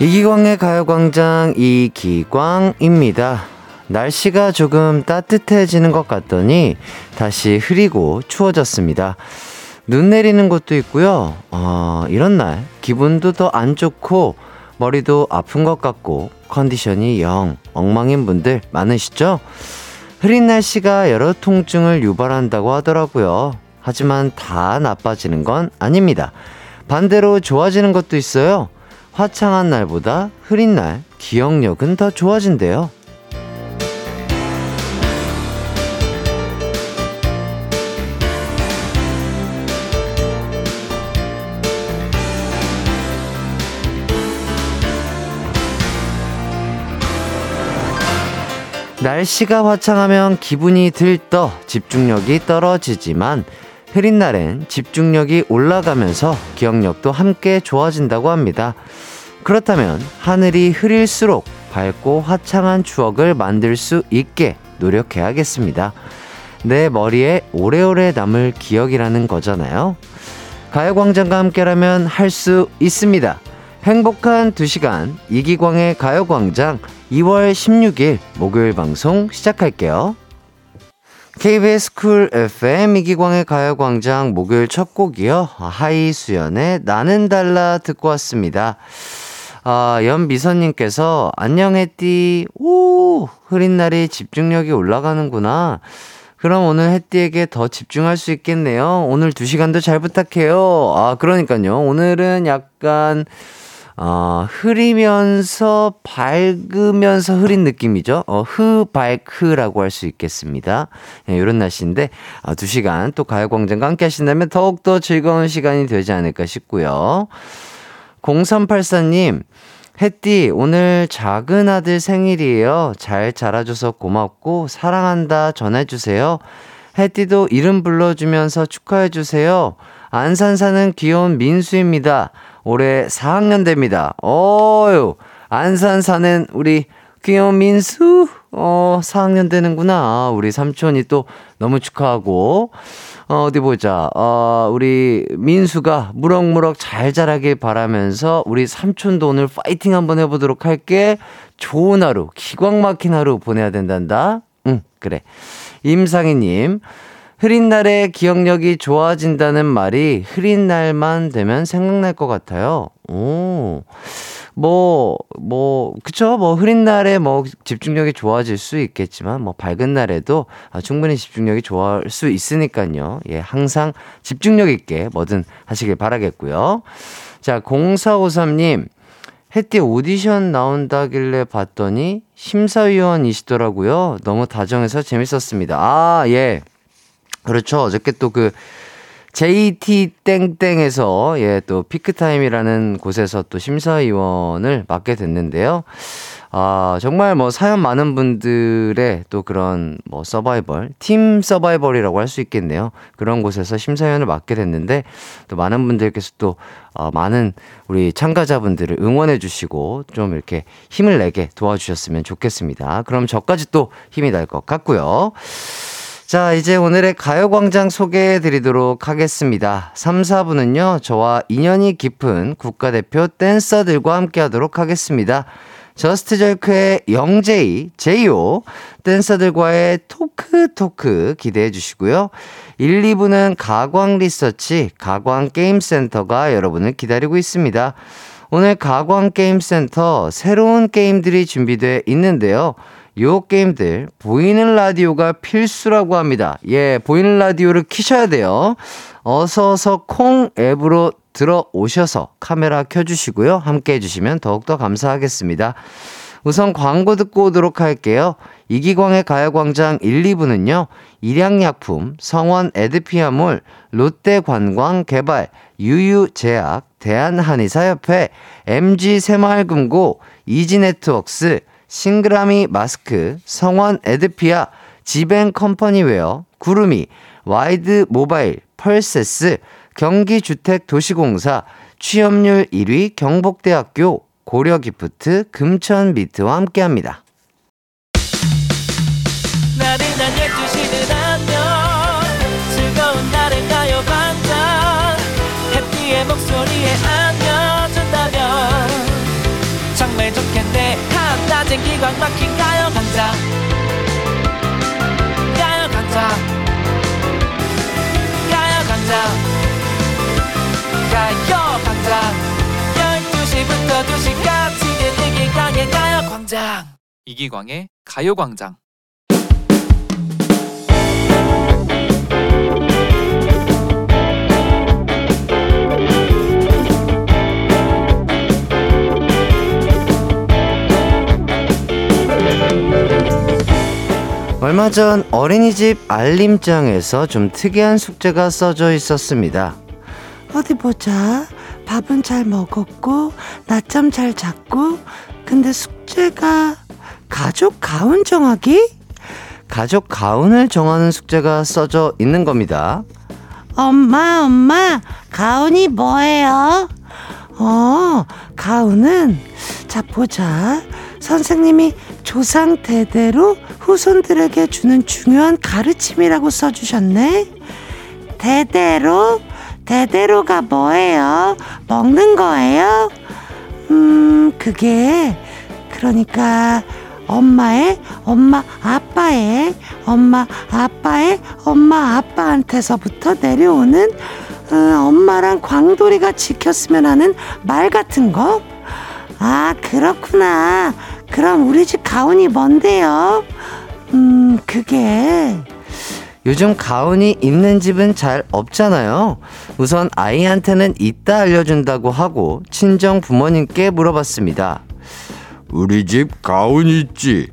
이기광의 가요광장 이기광입니다. 날씨가 조금 따뜻해지는 것 같더니 다시 흐리고 추워졌습니다. 눈 내리는 곳도 있고요. 어, 이런 날 기분도 더 안 좋고 머리도 아픈 것 같고 컨디션이 영 엉망인 분들 많으시죠? 흐린 날씨가 여러 통증을 유발한다고 하더라고요. 하지만 다 나빠지는 건 아닙니다. 반대로 좋아지는 것도 있어요. 화창한 날보다 흐린 날 기억력은 더 좋아진대요. 날씨가 화창하면 기분이 들떠 집중력이 떨어지지만 흐린 날엔 집중력이 올라가면서 기억력도 함께 좋아진다고 합니다. 그렇다면 하늘이 흐릴수록 밝고 화창한 추억을 만들 수 있게 노력해야겠습니다. 내 머리에 오래오래 남을 기억이라는 거잖아요. 가요광장과 함께라면 할 수 있습니다. 행복한 2시간 이기광의 가요광장 2월 16일 목요일 방송 시작할게요. KBS Cool FM 이기광의 가요광장 목요일 첫 곡이요. 하이수현의 나는 달라 듣고 왔습니다. 아, 연미선님께서 안녕 띠오 흐린 날이 집중력이 올라가는구나. 그럼 오늘 햇띠에게 더 집중할 수 있겠네요. 오늘 2시간도 잘 부탁해요. 아, 그러니까요. 오늘은 약간 어, 흐리면서 밝으면서 흐린 느낌이죠. 어, 흐밝흐라고 할 수 있겠습니다. 네, 이런 날씨인데 어, 2시간 또 가요광장과 함께 하신다면 더욱더 즐거운 시간이 되지 않을까 싶고요. 0384님, 햇띠, 오늘 작은 아들 생일이에요. 잘 자라줘서 고맙고, 사랑한다 전해주세요. 햇띠도 이름 불러주면서 축하해주세요. 안산 사는 귀여운 민수입니다. 올해 4학년 됩니다. 어유 안산 사는 우리 귀여운 민수, 어, 4학년 되는구나. 우리 삼촌이 또 너무 축하하고, 어, 어디 보자. 어, 우리 민수가 무럭무럭 잘 자라길 바라면서 우리 삼촌도 오늘 파이팅 한번 해보도록 할게. 좋은 하루, 기광 막힌 하루 보내야 된단다. 응, 그래. 임상희님, 흐린 날에 기억력이 좋아진다는 말이 흐린 날만 되면 생각날 것 같아요. 오. 뭐, 뭐, 그쵸. 뭐, 흐린 날에 뭐, 집중력이 좋아질 수 있겠지만, 뭐, 밝은 날에도 충분히 집중력이 좋아할 수 있으니까요. 예, 항상 집중력 있게 뭐든 하시길 바라겠고요. 자, 0453님. 햇띠 오디션 나온다길래 봤더니 심사위원이시더라고요. 너무 다정해서 재밌었습니다. 아, 예. 그렇죠. 어저께 또 그 JT 땡땡에서 예, 또 피크타임이라는 곳에서 또 심사위원을 맡게 됐는데요. 아, 정말 뭐 사연 많은 분들의 또 그런 뭐 서바이벌, 팀 서바이벌이라고 할 수 있겠네요. 그런 곳에서 심사위원을 맡게 됐는데 또 많은 분들께서 또 어, 많은 우리 참가자분들을 응원해 주시고 좀 이렇게 힘을 내게 도와주셨으면 좋겠습니다. 그럼 저까지 또 힘이 날 것 같고요. 자, 이제 오늘의 가요광장 소개해 드리도록 하겠습니다. 3, 4부는요, 저와 인연이 깊은 국가대표 댄서들과 함께 하도록 하겠습니다. Just Jerk의 Young-J, J HO, 댄서들과의 토크 토크 기대해 주시고요. 1, 2부는 가광 리서치, 가광 게임센터가 여러분을 기다리고 있습니다. 오늘 가광 게임센터 새로운 게임들이 준비되어 있는데요. 요 게임들 보이는 라디오가 필수라고 합니다. 예, 보이는 라디오를 키셔야 돼요. 어서서 콩 앱으로 들어오셔서 카메라 켜주시고요. 함께 해주시면 더욱더 감사하겠습니다. 우선 광고 듣고 오도록 할게요. 이기광의 가요광장 1, 2부는요, 일양약품, 성원 에드피아몰, 롯데관광개발, 유유제약, 대한한의사협회, MG새마을금고, 이지네트웍스, 싱그라미 마스크, 성원 에드피아, 지벤 컴퍼니웨어, 구름이, 와이드 모바일, 펄세스, 경기주택도시공사, 취업률 1위 경북대학교, 고려기프트, 금천미트와 함께합니다. 기광 막힌 가요광장 가요광장 가요광장 가요광장 12시부터 2시까지 이기광의 가요 광장. 이기광의 가요 광장 얼마 전 어린이집 알림장에서 좀 특이한 숙제가 써져 있었습니다. 어디 보자. 밥은 잘 먹었고, 낮잠 잘 잤고, 근데 숙제가 가족 가운 정하기? 가족 가운을 정하는 숙제가 써져 있는 겁니다. 엄마, 엄마, 가운이 뭐예요? 어, 가운은, 자, 보자. 선생님이 조상 대대로 후손들에게 주는 중요한 가르침이라고 써주셨네. 대대로? 대대로가 뭐예요? 먹는 거예요? 음, 그게, 그러니까, 엄마의, 엄마, 아빠의, 엄마, 아빠의, 엄마, 아빠한테서부터 내려오는, 어, 엄마랑 광돌이가 지켰으면 하는 말 같은 거? 아, 그렇구나. 그럼 우리 집 가훈이 뭔데요? 음, 그게. 요즘 가운이 있는 집은 잘 없잖아요. 우선 아이한테는 이따 알려준다고 하고 친정 부모님께 물어봤습니다. 우리 집 가운 있지.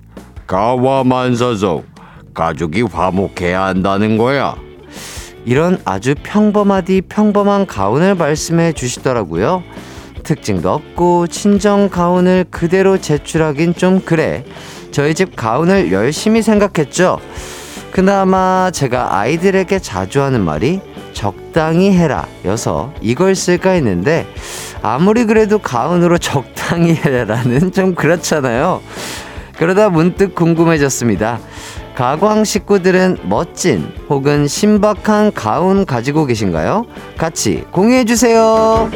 가와만사성. 가족이 화목해야 한다는 거야. 이런 아주 평범하디 평범한 가운을 말씀해 주시더라고요. 특징도 없고 친정 가운을 그대로 제출하긴 좀 그래. 저희 집 가운을 열심히 생각했죠. 그나마 제가 아이들에게 자주 하는 말이 적당히 해라 여서 이걸 쓸까 했는데 아무리 그래도 가운으로 적당히 해라는 좀 그렇잖아요. 그러다 문득 궁금해졌습니다. 가광 식구들은 멋진 혹은 신박한 가운 가지고 계신가요? 같이 공유해주세요.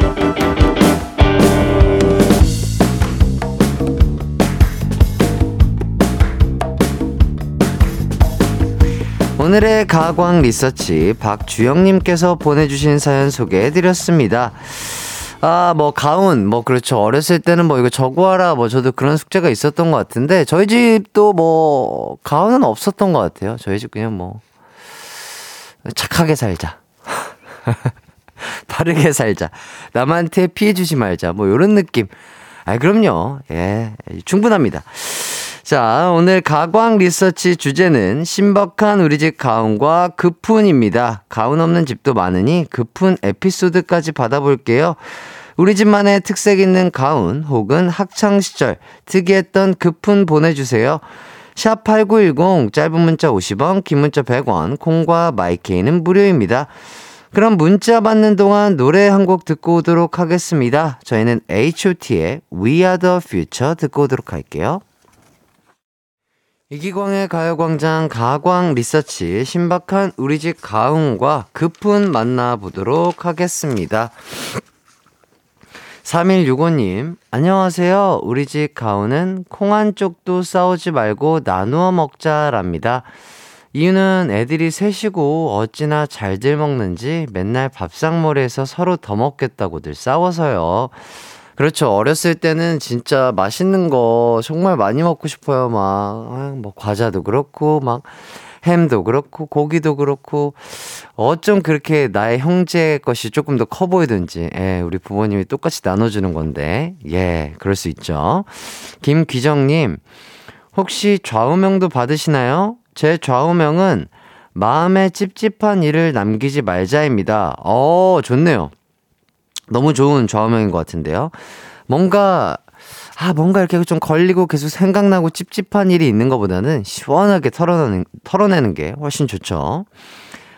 오늘의 가광 리서치 박주영님께서 보내주신 사연 소개해드렸습니다. 아, 뭐, 가운, 뭐, 그렇죠. 어렸을 때는 뭐, 이거 적어와라, 뭐, 저도 그런 숙제가 있었던 것 같은데, 저희 집도 뭐, 가운은 없었던 것 같아요. 저희 집 그냥 뭐, 착하게 살자. 바르게 살자. 남한테 피해 주지 말자. 뭐, 요런 느낌. 아, 그럼요. 예, 충분합니다. 자, 오늘 가광 리서치 주제는 신박한 우리 집 가운과 급훈입니다. 가운 없는 집도 많으니 급훈 에피소드까지 받아볼게요. 우리 집만의 특색 있는 가운 혹은 학창 시절 특이했던 급훈 보내주세요. 샵 8910 짧은 문자 50원, 긴 문자 100원, 콩과 마이케이는 무료입니다. 그럼 문자 받는 동안 노래 한 곡 듣고 오도록 하겠습니다. 저희는 H.O.T의 We Are the Future 듣고 오도록 할게요. 이기광의 가요광장 가광 리서치 신박한 우리 집 가훈과 급훈 만나보도록 하겠습니다. 3165님, 안녕하세요. 우리 집 가훈은 콩 한 쪽도 싸우지 말고 나누어 먹자랍니다. 이유는 애들이 셋이고 어찌나 잘들 먹는지 맨날 밥상머리에서 서로 더 먹겠다고들 싸워서요. 그렇죠. 어렸을 때는 진짜 맛있는 거 정말 많이 먹고 싶어요. 막, 아, 뭐, 과자도 그렇고, 막, 햄도 그렇고, 고기도 그렇고, 어쩜 그렇게 나의 형제 것이 조금 더 커 보이든지, 예, 우리 부모님이 똑같이 나눠주는 건데, 예, 그럴 수 있죠. 김귀정님, 혹시 좌우명도 받으시나요? 제 좌우명은 마음에 찝찝한 일을 남기지 말자입니다. 어, 좋네요. 너무 좋은 좌우명인 것 같은데요. 뭔가 아, 뭔가 이렇게 좀 걸리고 계속 생각나고 찝찝한 일이 있는 것보다는 시원하게 털어내는, 털어내는 게 훨씬 좋죠.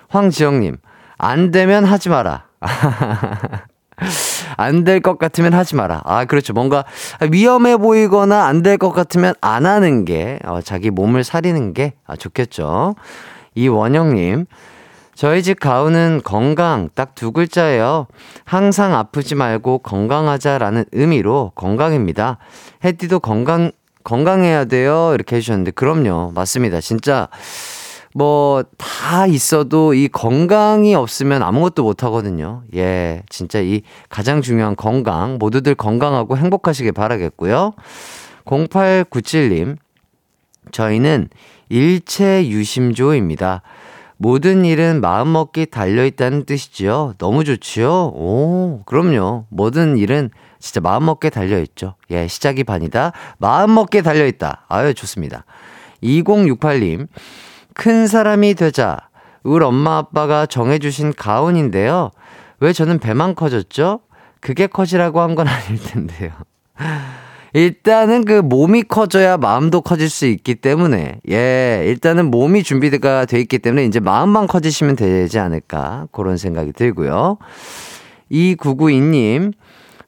황지영님, 안 되면 하지 마라. 안 될 것 같으면 하지 마라. 아, 그렇죠. 뭔가 위험해 보이거나 안 될 것 같으면 안 하는 게, 어, 자기 몸을 사리는 게 아, 좋겠죠. 이원영님, 저희 집 가훈은 건강 딱 두 글자예요. 항상 아프지 말고 건강하자라는 의미로 건강입니다. 해띠도 건강 건강해야 돼요. 이렇게 해주셨는데, 그럼요. 맞습니다. 진짜, 뭐, 다 있어도 이 건강이 없으면 아무것도 못 하거든요. 예. 진짜 이 가장 중요한 건강, 모두들 건강하고 행복하시길 바라겠고요. 0897님, 저희는 일체 유심조입니다. 모든 일은 마음먹기 달려있다는 뜻이지요. 너무 좋지요? 오, 그럼요. 모든 일은 진짜 마음먹기에 달려있죠. 예, 시작이 반이다. 마음먹기에 달려있다. 아유, 좋습니다. 2068님, 큰 사람이 되자. 우리 엄마 아빠가 정해주신 가훈인데요. 왜 저는 배만 커졌죠? 그게 커지라고 한 건 아닐 텐데요. 일단은 그 몸이 커져야 마음도 커질 수 있기 때문에, 예, 일단은 몸이 준비가 돼 있기 때문에 이제 마음만 커지시면 되지 않을까. 그런 생각이 들고요. 2992님,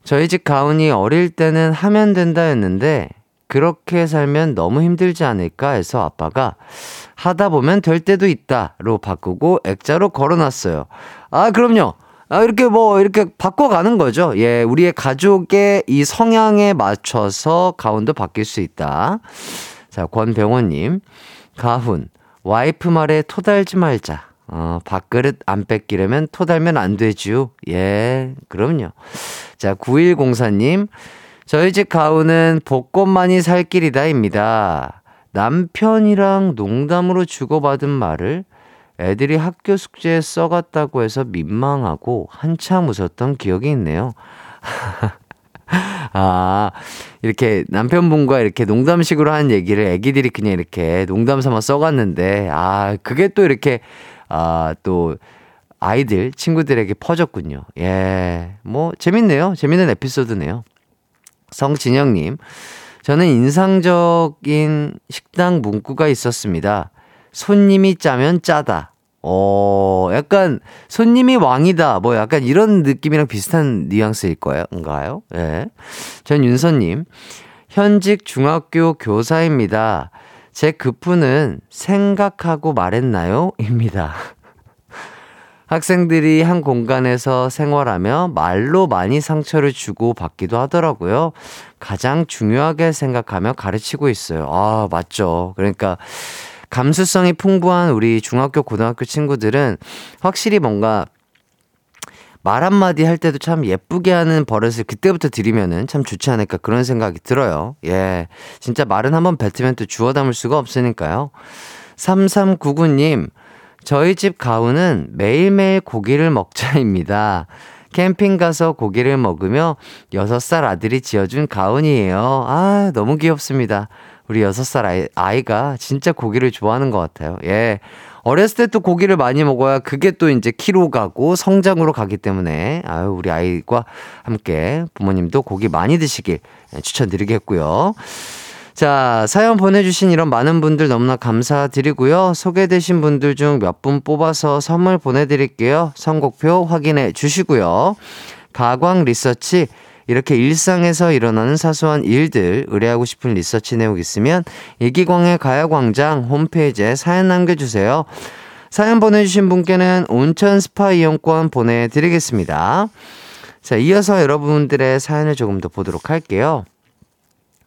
저희 집 가훈이 어릴 때는 하면 된다 했는데, 그렇게 살면 너무 힘들지 않을까 해서 아빠가 하다 보면 될 때도 있다로 바꾸고 액자로 걸어놨어요. 아, 그럼요. 아, 이렇게 뭐, 이렇게 바꿔가는 거죠. 예, 우리의 가족의 이 성향에 맞춰서 가운도 바뀔 수 있다. 자, 권병호님. 가훈, 와이프 말에 토달지 말자. 어, 밥그릇 안 뺏기려면 토달면 안 되지요. 예, 그럼요. 자, 9104님. 저희 집 가훈은 벚꽃만이 살 길이다입니다. 남편이랑 농담으로 주고받은 말을 애들이 학교 숙제에 써갔다고 해서 민망하고 한참 웃었던 기억이 있네요. 아, 이렇게 남편분과 이렇게 농담식으로 한 얘기를 애기들이 그냥 이렇게 농담 삼아 써갔는데, 아, 그게 또 이렇게, 아, 또, 아이들, 친구들에게 퍼졌군요. 예, 뭐, 재밌네요. 재밌는 에피소드네요. 성진영님, 저는 인상적인 식당 문구가 있었습니다. 손님이 짜면 짜다. 어, 약간 손님이 왕이다. 뭐 약간 이런 느낌이랑 비슷한 뉘앙스일 거인가요? 예. 네. 전 윤서님, 현직 중학교 교사입니다. 제 급부는 생각하고 말했나요? 입니다. 학생들이 한 공간에서 생활하며 말로 많이 상처를 주고 받기도 하더라고요. 가장 중요하게 생각하며 가르치고 있어요. 아, 맞죠. 그러니까 감수성이 풍부한 우리 중학교, 고등학교 친구들은 확실히 뭔가 말 한마디 할 때도 참 예쁘게 하는 버릇을 그때부터 들이면은 참 좋지 않을까 그런 생각이 들어요. 예. 진짜 말은 한번 뱉으면 또 주워 담을 수가 없으니까요. 3399님, 저희 집 가훈은 매일매일 고기를 먹자입니다. 캠핑 가서 고기를 먹으며 6살 아들이 지어준 가훈이에요. 아, 너무 귀엽습니다. 우리 6살 아이, 아이가 진짜 고기를 좋아하는 것 같아요. 예. 어렸을 때 또 고기를 많이 먹어야 그게 또 이제 키로 가고 성장으로 가기 때문에 아유, 우리 아이과 함께 부모님도 고기 많이 드시길 추천드리겠고요. 자, 사연 보내주신 이런 많은 분들 너무나 감사드리고요. 소개되신 분들 중 몇 분 뽑아서 선물 보내드릴게요. 선곡표 확인해 주시고요. 가광 리서치 이렇게 일상에서 일어나는 사소한 일들 의뢰하고 싶은 리서치 내용 있으면 이기광의 가요광장 홈페이지에 사연 남겨주세요. 사연 보내주신 분께는 온천 스파 이용권 보내드리겠습니다. 자, 이어서 여러분들의 사연을 조금 더 보도록 할게요.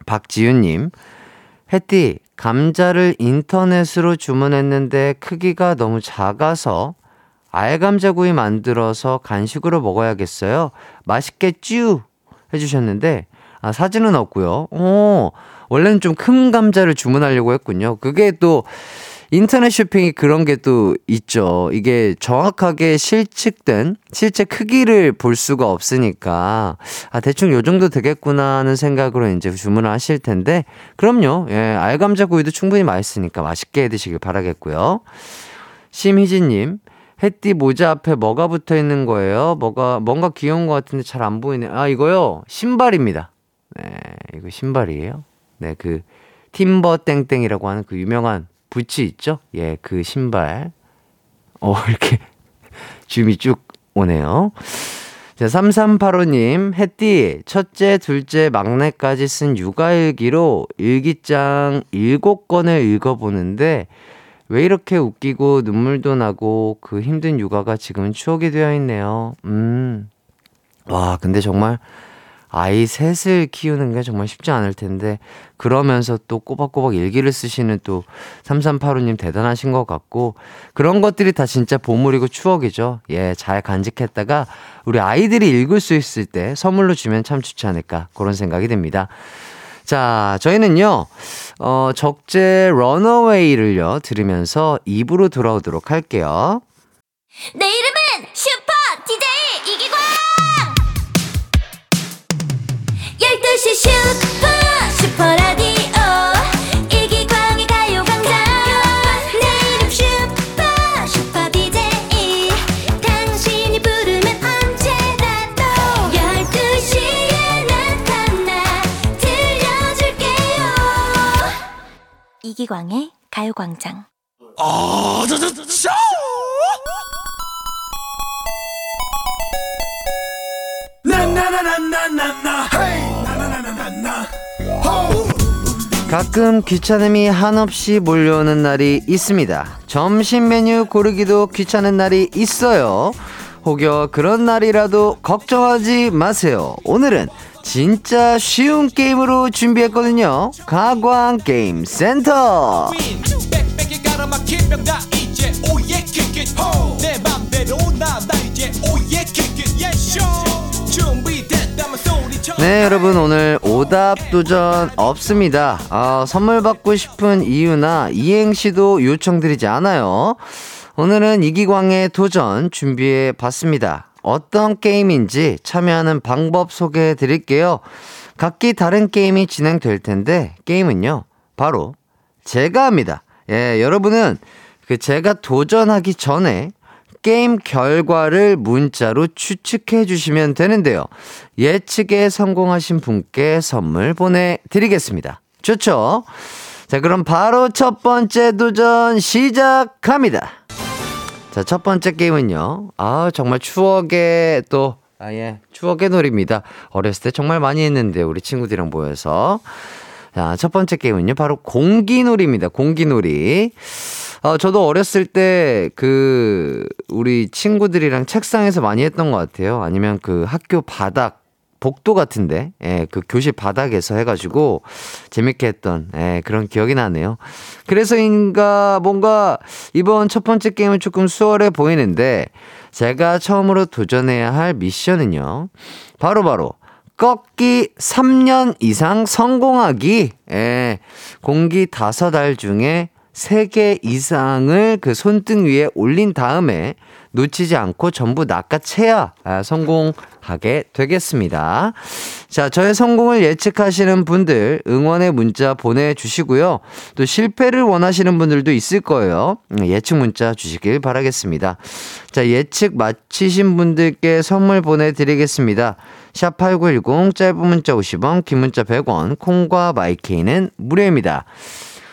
박지윤님, 햇띠, 감자를 인터넷으로 주문했는데 크기가 너무 작아서 알감자구이 만들어서 간식으로 먹어야겠어요. 맛있겠쥬? 해주셨는데, 아, 사진은 없고요. 오, 원래는 좀 큰 감자를 주문하려고 했군요. 그게 또 인터넷 쇼핑이 그런 게 또 있죠. 이게 정확하게 실측된 실제 크기를 볼 수가 없으니까 아 대충 요 정도 되겠구나 하는 생각으로 이제 주문을 하실 텐데 그럼요. 예, 알감자 구이도 충분히 맛있으니까 맛있게 해 드시길 바라겠고요. 심희진 님 햇띠 모자 앞에 뭐가 붙어 있는 거예요? 뭐가 뭔가 귀여운 것 같은데 잘 안 보이네. 아 이거요 신발입니다. 네, 이거 신발이에요. 네, 그 팀버 땡땡이라고 하는 그 유명한 부츠 있죠? 예, 그 신발. 어 이렇게 줌이 쭉 오네요. 자, 3385님, 햇띠, 첫째, 둘째, 막내까지 쓴 육아일기로 일기장 7권을 읽어보는데, 왜 이렇게 웃기고 눈물도 나고 그 힘든 육아가 지금은 추억이 되어 있네요. 음. 와, 근데 정말 아이 셋을 키우는 게 정말 쉽지 않을 텐데, 그러면서 또 꼬박꼬박 일기를 쓰시는 또 3385님 대단하신 것 같고, 그런 것들이 다 진짜 보물이고 추억이죠. 예, 잘 간직했다가 우리 아이들이 읽을 수 있을 때 선물로 주면 참 좋지 않을까, 그런 생각이 듭니다. 자, 저희는요, 어, 적재 런어웨이를요, 들으면서 입으로 돌아오도록 할게요. 내 이름은 슈퍼 DJ 이기광 12시 슈 이기광의 가요광장 가끔 귀찮음이 한없이 몰려오는 날이 있습니다. 점심 메뉴 고르기도 귀찮은 날이 있어요. 혹여 그런 날이라도 걱정하지 마세요. 오늘은 진짜 쉬운 게임으로 준비했거든요. 가광 게임 센터. 네, 여러분 오늘 오답 도전 없습니다. 아, 선물 받고 싶은 이유나 이행시도 요청드리지 않아요. 오늘은 이기광의 도전 준비해 봤습니다. 어떤 게임인지 참여하는 방법 소개해 드릴게요. 각기 다른 게임이 진행될 텐데 게임은요. 바로 제가 합니다. 예, 여러분은 그 제가 도전하기 전에 게임 결과를 문자로 추측해 주시면 되는데요. 예측에 성공하신 분께 선물 보내드리겠습니다. 좋죠? 자, 그럼 바로 첫 번째 도전 시작합니다. 자, 첫 번째 게임은요. 아, 정말 추억의 또, 아, 예, 추억의 놀이입니다. 어렸을 때 정말 많이 했는데, 우리 친구들이랑 모여서. 자, 첫 번째 게임은요. 바로 공기놀이입니다. 공기놀이. 어, 저도 어렸을 때 그 우리 친구들이랑 책상에서 많이 했던 것 같아요. 아니면 그 학교 바닥 복도 같은데, 예, 그 교실 바닥에서 해가지고 재밌게 했던, 예, 그런 기억이 나네요. 그래서인가 뭔가 이번 첫 번째 게임은 조금 수월해 보이는데, 제가 처음으로 도전해야 할 미션은요, 바로바로, 꺾기 3년 이상 성공하기, 예, 공기 다섯 알 중에 3개 이상을 그 손등 위에 올린 다음에 놓치지 않고 전부 낚아채야 아, 성공 하게 되겠습니다. 자, 저의 성공을 예측하시는 분들 응원의 문자 보내주시고요. 또 실패를 원하시는 분들도 있을 거예요. 음, 예측 문자 주시길 바라겠습니다. 자, 예측 마치신 분들께 선물 보내드리겠습니다. 샵8910 짧은 문자 50원, 긴 문자 100원, 콩과 마이케이는 무료입니다.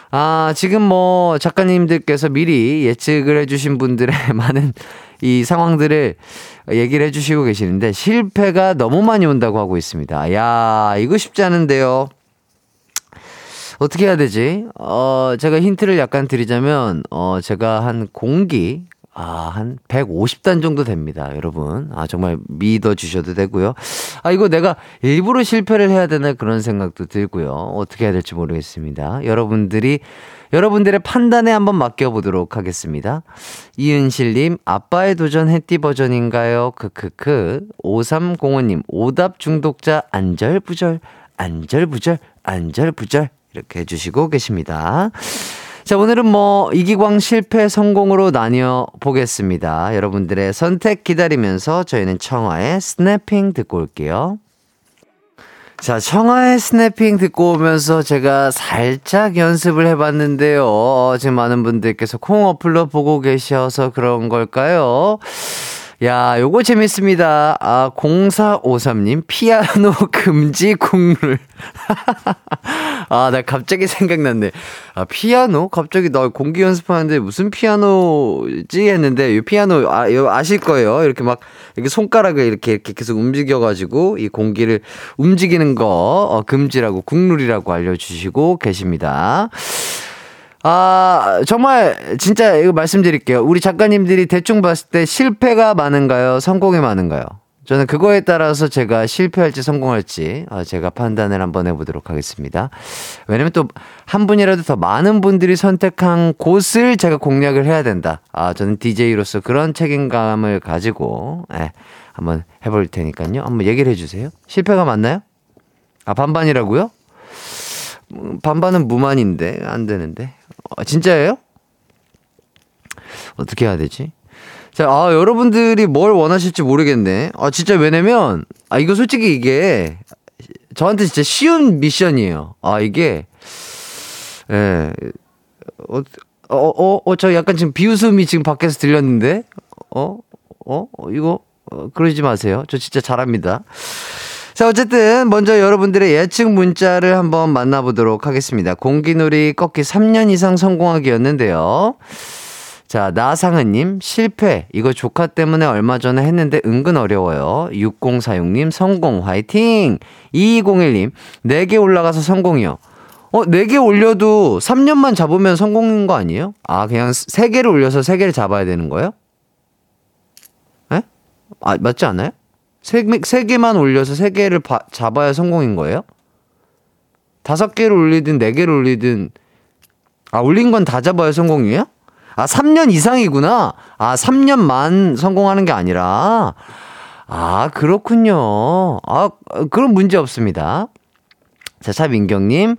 아, 지금 뭐 작가님들께서 미리 예측을 해주신 분들의 많은 이 상황들을 얘기를 해주시고 계시는데 실패가 너무 많이 온다고 하고 있습니다. 야, 이거 쉽지 않은데요. 어떻게 해야 되지? 어, 제가 힌트를 약간 드리자면, 어, 제가 한 공기, 아, 한 150단 정도 됩니다, 여러분. 아, 정말 믿어 주셔도 되고요. 아, 이거 내가 일부러 실패를 해야 되나 그런 생각도 들고요. 어떻게 해야 될지 모르겠습니다. 여러분들이, 여러분들의 판단에 한번 맡겨 보도록 하겠습니다. 이은실 님, 아빠의 도전 해띠 버전인가요? 크크크. 5305 님, 오답 중독자 안절부절, 안절부절, 안절부절. 이렇게 해 주시고 계십니다. 자, 오늘은 뭐, 이기광 실패 성공으로 나뉘어 보겠습니다. 여러분들의 선택 기다리면서 저희는 청하의 Snapping 듣고 올게요. 자, 청하의 Snapping 듣고 오면서 제가 살짝 연습을 해봤는데요. 어, 지금 많은 분들께서 콩 어플로 보고 계셔서 그런 걸까요? 야, 요거 재밌습니다. 아, 0453님, 피아노 금지 국룰. 아, 나 갑자기 생각났네. 아, 피아노? 갑자기 나 공기 연습하는데 무슨 피아노지 했는데, 이 피아노, 아, 요 아실 거예요. 이렇게 막, 이렇게 손가락을 이렇게, 이렇게 계속 움직여가지고, 이 공기를 움직이는 거, 어, 금지라고, 국룰이라고 알려주시고 계십니다. 아, 정말, 진짜 이거 말씀드릴게요. 우리 작가님들이 대충 봤을 때 실패가 많은가요? 성공이 많은가요? 저는 그거에 따라서 제가 실패할지 성공할지 아, 제가 판단을 한번 해보도록 하겠습니다. 왜냐면 또 한 분이라도 더 많은 분들이 선택한 곳을 제가 공략을 해야 된다. 아, 저는 DJ로서 그런 책임감을 가지고 예, 한번 해볼 테니까요. 한번 얘기를 해주세요. 실패가 맞나요? 아, 반반이라고요? 음, 반반은 무만인데 안 되는데. 어, 진짜예요? 어떻게 해야 되지? 자, 아, 여러분들이 뭘 원하실지 모르겠네. 아, 진짜 왜냐면, 아, 이거 솔직히 이게, 저한테 진짜 쉬운 미션이에요. 아, 이게, 예, 어, 어, 어, 어, 저 약간 지금 비웃음이 지금 밖에서 들렸는데, 어, 어, 어 이거, 어, 그러지 마세요. 저 진짜 잘합니다. 자, 어쨌든 먼저 여러분들의 예측 문자를 한번 만나보도록 하겠습니다. 공기놀이 꺾기 3년 이상 성공하기였는데요. 자, 나상은님, 실패. 이거 조카 때문에 얼마 전에 했는데 은근 어려워요. 6046님, 성공, 화이팅! 2201님, 4개 올라가서 성공이요. 어, 4개 올려도 3년만 잡으면 성공인 거 아니에요? 아, 그냥 3개를 올려서 3개를 잡아야 되는 거예요? 에? 아, 맞지 않아요? 3, 세 개만 올려서 3개를 바, 잡아야 성공인 거예요? 5개를 올리든 4개를 올리든, 아, 올린 건 다 잡아야 성공이에요? 아, 3년 이상이구나. 아, 3년만 성공하는 게 아니라. 아, 그렇군요. 아, 그런 문제 없습니다. 자, 차민경님.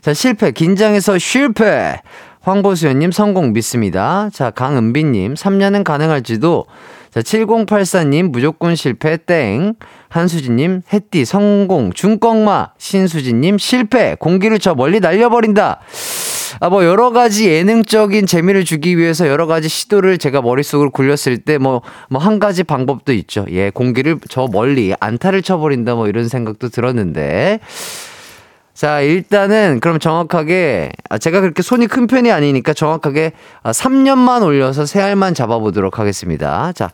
자, 실패. 긴장해서 실패. 황보수연님 성공 믿습니다. 자, 강은비님. 3년은 가능할지도. 자, 7084님 무조건 실패 땡. 한수진님 햇띠 성공 중꺽마. 신수진님 실패. 공기를 저 멀리 날려버린다. 아, 뭐, 여러 가지 예능적인 재미를 주기 위해서 여러 가지 시도를 제가 머릿속으로 굴렸을 때 뭐, 뭐, 한 가지 방법도 있죠. 예, 공기를 저 멀리 안타를 쳐버린다 뭐 이런 생각도 들었는데. 자, 일단은 그럼 정확하게, 아, 제가 그렇게 손이 큰 편이 아니니까 정확하게 3년만 올려서 새 알만 잡아보도록 하겠습니다. 자,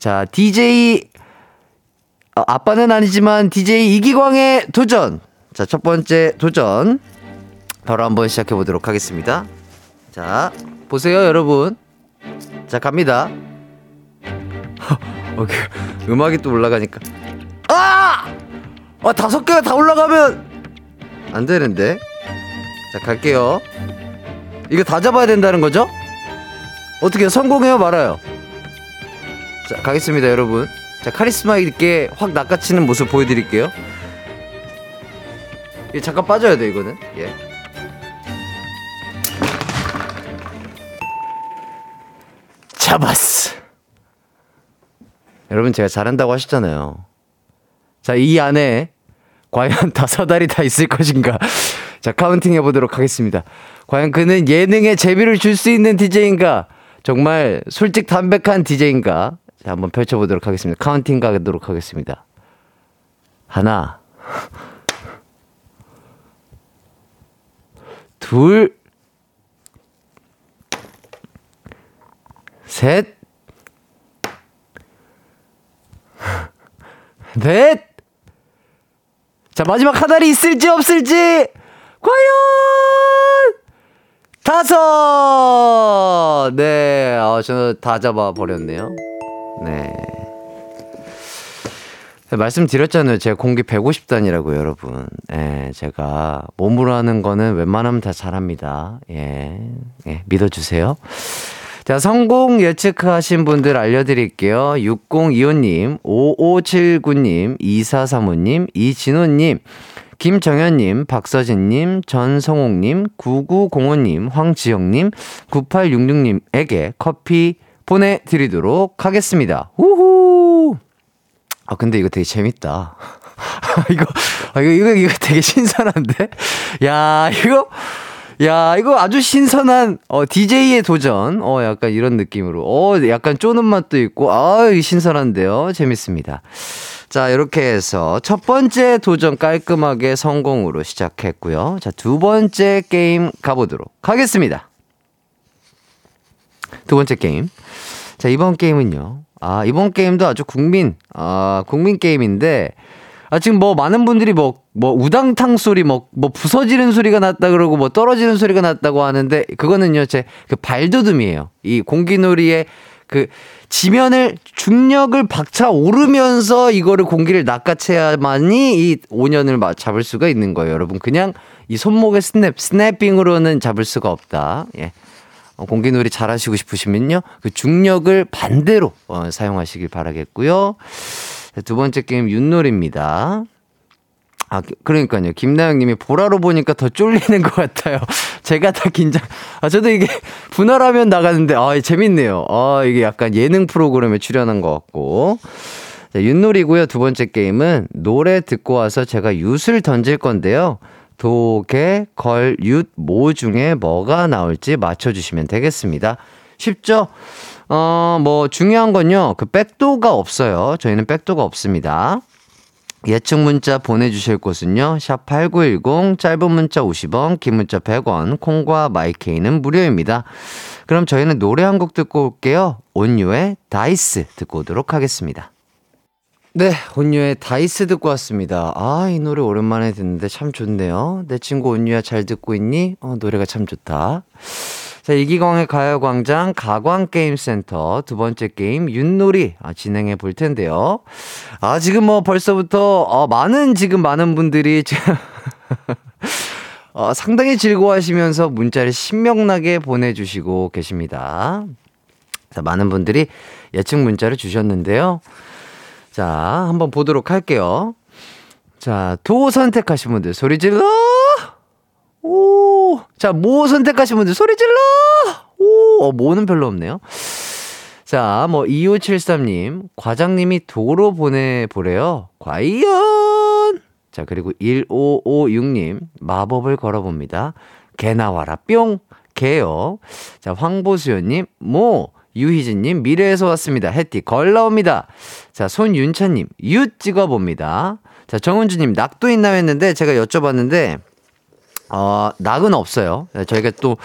자, DJ, 아, 아빠는 아니지만 DJ 이기광의 도전. 자, 첫 번째 도전. 바로 한번 시작해 보도록 하겠습니다. 자, 보세요, 여러분. 자, 갑니다. 어, 그, 음악이 또 올라가니까. 아! 아, 다섯 개가 다 올라가면 안 되는데. 자, 갈게요. 이거 다 잡아야 된다는 거죠? 어떻게 성공해요, 말아요? 자, 가겠습니다, 여러분. 자, 카리스마 있게 확 낚아치는 모습 보여드릴게요. 예, 잠깐 빠져야 돼, 이거는. 예. 잡았어. 여러분 제가 잘한다고 하셨잖아요. 자, 이 안에 과연 다섯 알이 다 있을 것인가? 자, counting 해보도록 하겠습니다. 과연 그는 예능에 재미를 줄 수 있는 DJ인가? 정말 솔직 담백한 DJ인가? 자, 한번 펼쳐보도록 하겠습니다. counting 가도록 하겠습니다. 하나, 둘, 셋, 넷. 자, 마지막 한 알이 있을지 없을지, 과연! 다섯! 네, 어, 저는 다 잡아버렸네요. 네. 말씀드렸잖아요. 제가 공기 150단이라고 여러분. 예, 제가 몸으로 하는 거는 웬만하면 다 잘합니다. 예, 예 믿어주세요. 자, 성공 예측하신 분들 알려드릴게요. 6025님, 5579님, 2435님, 이진호님, 김정현님, 박서진님, 전성옥님, 9905님, 황지영님, 9866님에게 커피 보내드리도록 하겠습니다. 우후! 아, 근데 이거 되게 재밌다. 이거, 아, 이거, 이거, 이거 되게 신선한데? 야, 이거, 야, 이거 아주 신선한, 어, DJ의 도전. 어, 약간 이런 느낌으로. 어, 약간 쪼는 맛도 있고, 아, 신선한데요. 재밌습니다. 자, 이렇게 해서 첫 번째 도전 깔끔하게 성공으로 시작했고요. 자, 두 번째 게임 가보도록 하겠습니다. 두 번째 게임. 자, 이번 게임은요. 아, 이번 게임도 아주 국민, 아, 국민 게임인데, 아, 지금 뭐 많은 분들이 뭐, 뭐 우당탕 소리, 뭐, 뭐 부서지는 소리가 났다 그러고 뭐 떨어지는 소리가 났다고 하는데, 그거는요, 제 그 발도듬이에요. 이 공기놀이의 그 지면을 중력을 박차 오르면서 이거를 공기를 낚아채야만이 이 5년을 잡을 수가 있는 거예요, 여러분. 그냥 이 손목의 스냅, 스냅핑으로는 잡을 수가 없다. 예. 어, 공기놀이 잘 하시고 싶으시면요. 그 중력을 반대로 어, 사용하시길 바라겠고요. 두 번째 게임 윷놀이입니다. 아, 그러니까요. 김나영 님이 보라로 보니까 더 쫄리는 것 같아요. 제가 다 긴장, 아, 저도 이게 분할하면 나가는데, 아, 재밌네요. 아, 이게 약간 예능 프로그램에 출연한 것 같고. 자, 윷놀이고요. 두 번째 게임은 노래 듣고 와서 제가 윷을 던질 건데요. 도개, 걸, 윷, 모 중에 뭐가 나올지 맞춰주시면 되겠습니다. 쉽죠? 어, 뭐, 중요한 건요. 그 백도가 없어요. 저희는 백도가 없습니다. 예측 문자 보내주실 곳은요. 샵 8910, 짧은 문자 50원, 긴 문자 100원, 콩과 마이케이는 무료입니다. 그럼 저희는 노래 한 곡 듣고 올게요. 온유의 DICE 듣고 오도록 하겠습니다. 네, 온유의 DICE 듣고 왔습니다. 아, 이 노래 오랜만에 듣는데 참 좋네요. 내 친구 온유야 잘 듣고 있니? 어, 노래가 참 좋다. 자, 이기광의 가요광장 가광게임센터 두 번째 게임 윷놀이 아, 진행해 볼 텐데요. 아, 지금 뭐 벌써부터 어, 많은 지금 많은 분들이 어, 상당히 즐거워하시면서 문자를 신명나게 보내주시고 계십니다. 자, 많은 분들이 예측 문자를 주셨는데요. 자, 한번 보도록 할게요. 자, 도 선택하신 분들 소리 질러! 오! 자, 모 선택하신 분들 소리 질러! 오! 어, 모는 별로 없네요. 자, 뭐, 2573님, 과장님이 도로 보내보래요. 과연! 자, 그리고 1556님, 마법을 걸어봅니다. 개 나와라, 뿅! 개요. 자, 황보수연님, 모! 유희진님, 미래에서 왔습니다. 해띠, 걸 나옵니다. 자, 손윤찬님, 유 찍어봅니다. 자, 정은주님, 낙도 있나 했는데, 제가 여쭤봤는데, 어, 낙은 없어요. 저희가 또,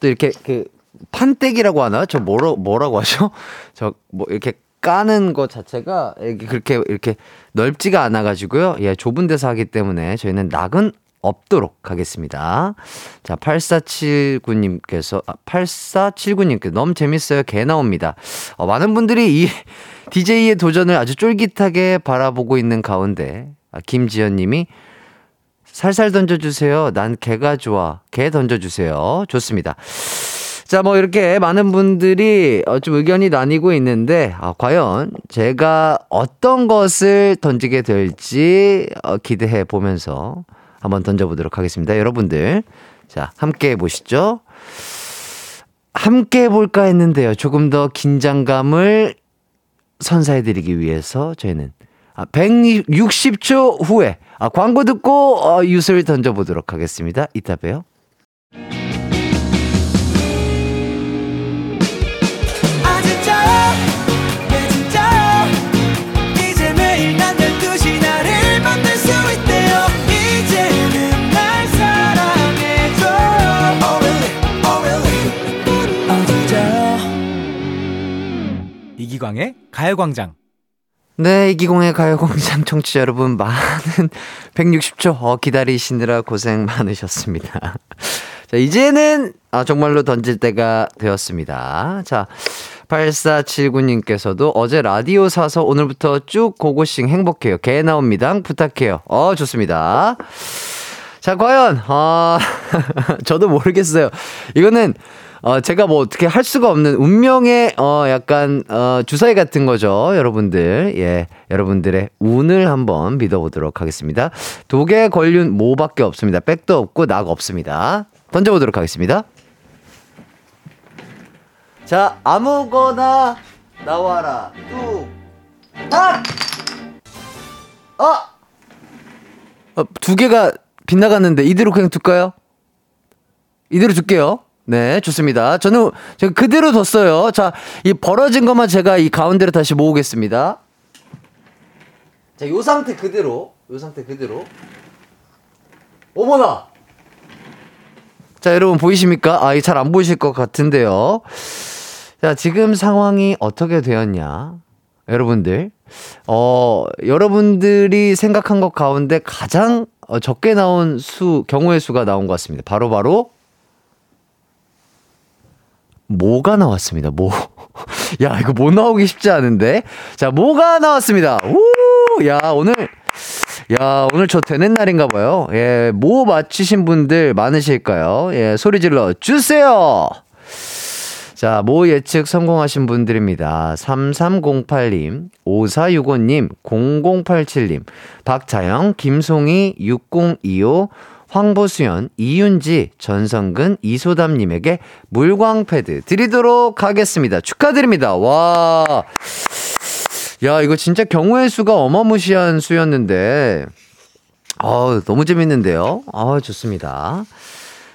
또 이렇게, 그, 판때기라고 하나? 저 뭐라, 뭐라고 하죠? 저, 뭐, 이렇게 까는 것 자체가 이렇게 그렇게, 이렇게 넓지가 않아가지고요. 예, 좁은 데서 하기 때문에 저희는 낙은 없도록 하겠습니다. 자, 8479님께서, 아, 8479님께서 너무 재밌어요. 개 나옵니다. 어, 많은 분들이 이 DJ의 도전을 아주 쫄깃하게 바라보고 있는 가운데, 아, 김지연 님이 살살 던져주세요. 난 개가 좋아. 개 던져주세요. 좋습니다. 자, 뭐 이렇게 많은 분들이 어, 좀 의견이 나뉘고 있는데, 아, 과연 제가 어떤 것을 던지게 될지 어, 기대해 보면서 한번 던져보도록 하겠습니다. 여러분들. 자, 함께 해보시죠. 함께 해볼까 했는데요. 조금 더 긴장감을 선사해드리기 위해서 저희는 160초 아, 후에 아, 광고 듣고 어, 유술 던져보도록 하겠습니다. 이따 봬요. 이기광의 가요광장. 네, 이기공의 가요광장 청취자 여러분, 많은 160초 어, 기다리시느라 고생 많으셨습니다. 자, 이제는 아, 정말로 던질 때가 되었습니다. 자, 8479님께서도 어제 라디오 사서 오늘부터 쭉 고고싱 행복해요. 개 나옵니다. 부탁해요. 어, 좋습니다. 자, 과연, 아, 저도 모르겠어요. 이거는 어, 제가 뭐 어떻게 할 수가 없는 운명의, 어, 약간, 어, 주사위 같은 거죠. 여러분들. 예. 여러분들의 운을 한번 믿어보도록 하겠습니다. 독에 걸린 모밖에 없습니다. 백도 없고 낙 없습니다. 던져보도록 하겠습니다. 자, 아무거나 나와라. 뚝. 딱! 아! 어, 두 개가 빗나갔는데 이대로 그냥 둘까요? 이대로 줄게요. 네, 좋습니다. 저는 제가 그대로 뒀어요. 자, 이 벌어진 것만 제가 이 가운데로 다시 모으겠습니다. 자, 요 상태 그대로, 요 상태 그대로. 어머나! 자, 여러분 보이십니까? 아, 이 잘 안 보이실 것 같은데요. 자, 지금 상황이 어떻게 되었냐? 여러분들, 어, 여러분들이 생각한 것 가운데 가장 어, 적게 나온 수, 경우의 수가 나온 것 같습니다. 바로바로 바로 모가 나왔습니다. 모. 야, 이거 못 나오기 쉽지 않은데. 자, 뭐가 나왔습니다. 우! 야, 오늘 야, 오늘 저 되는 날인가 봐요. 예, 뭐 맞히신 분들 많으실까요? 예, 소리 질러 주세요. 자, 모 예측 성공하신 분들입니다. 3308님, 5465님, 0087님, 박자영, 김송이, 6025, 황보수연, 이윤지, 전성근, 이소담님에게 물광패드 드리도록 하겠습니다. 축하드립니다. 와. 야, 이거 진짜 경우의 수가 어마무시한 수였는데, 어 너무 재밌는데요. 아 좋습니다.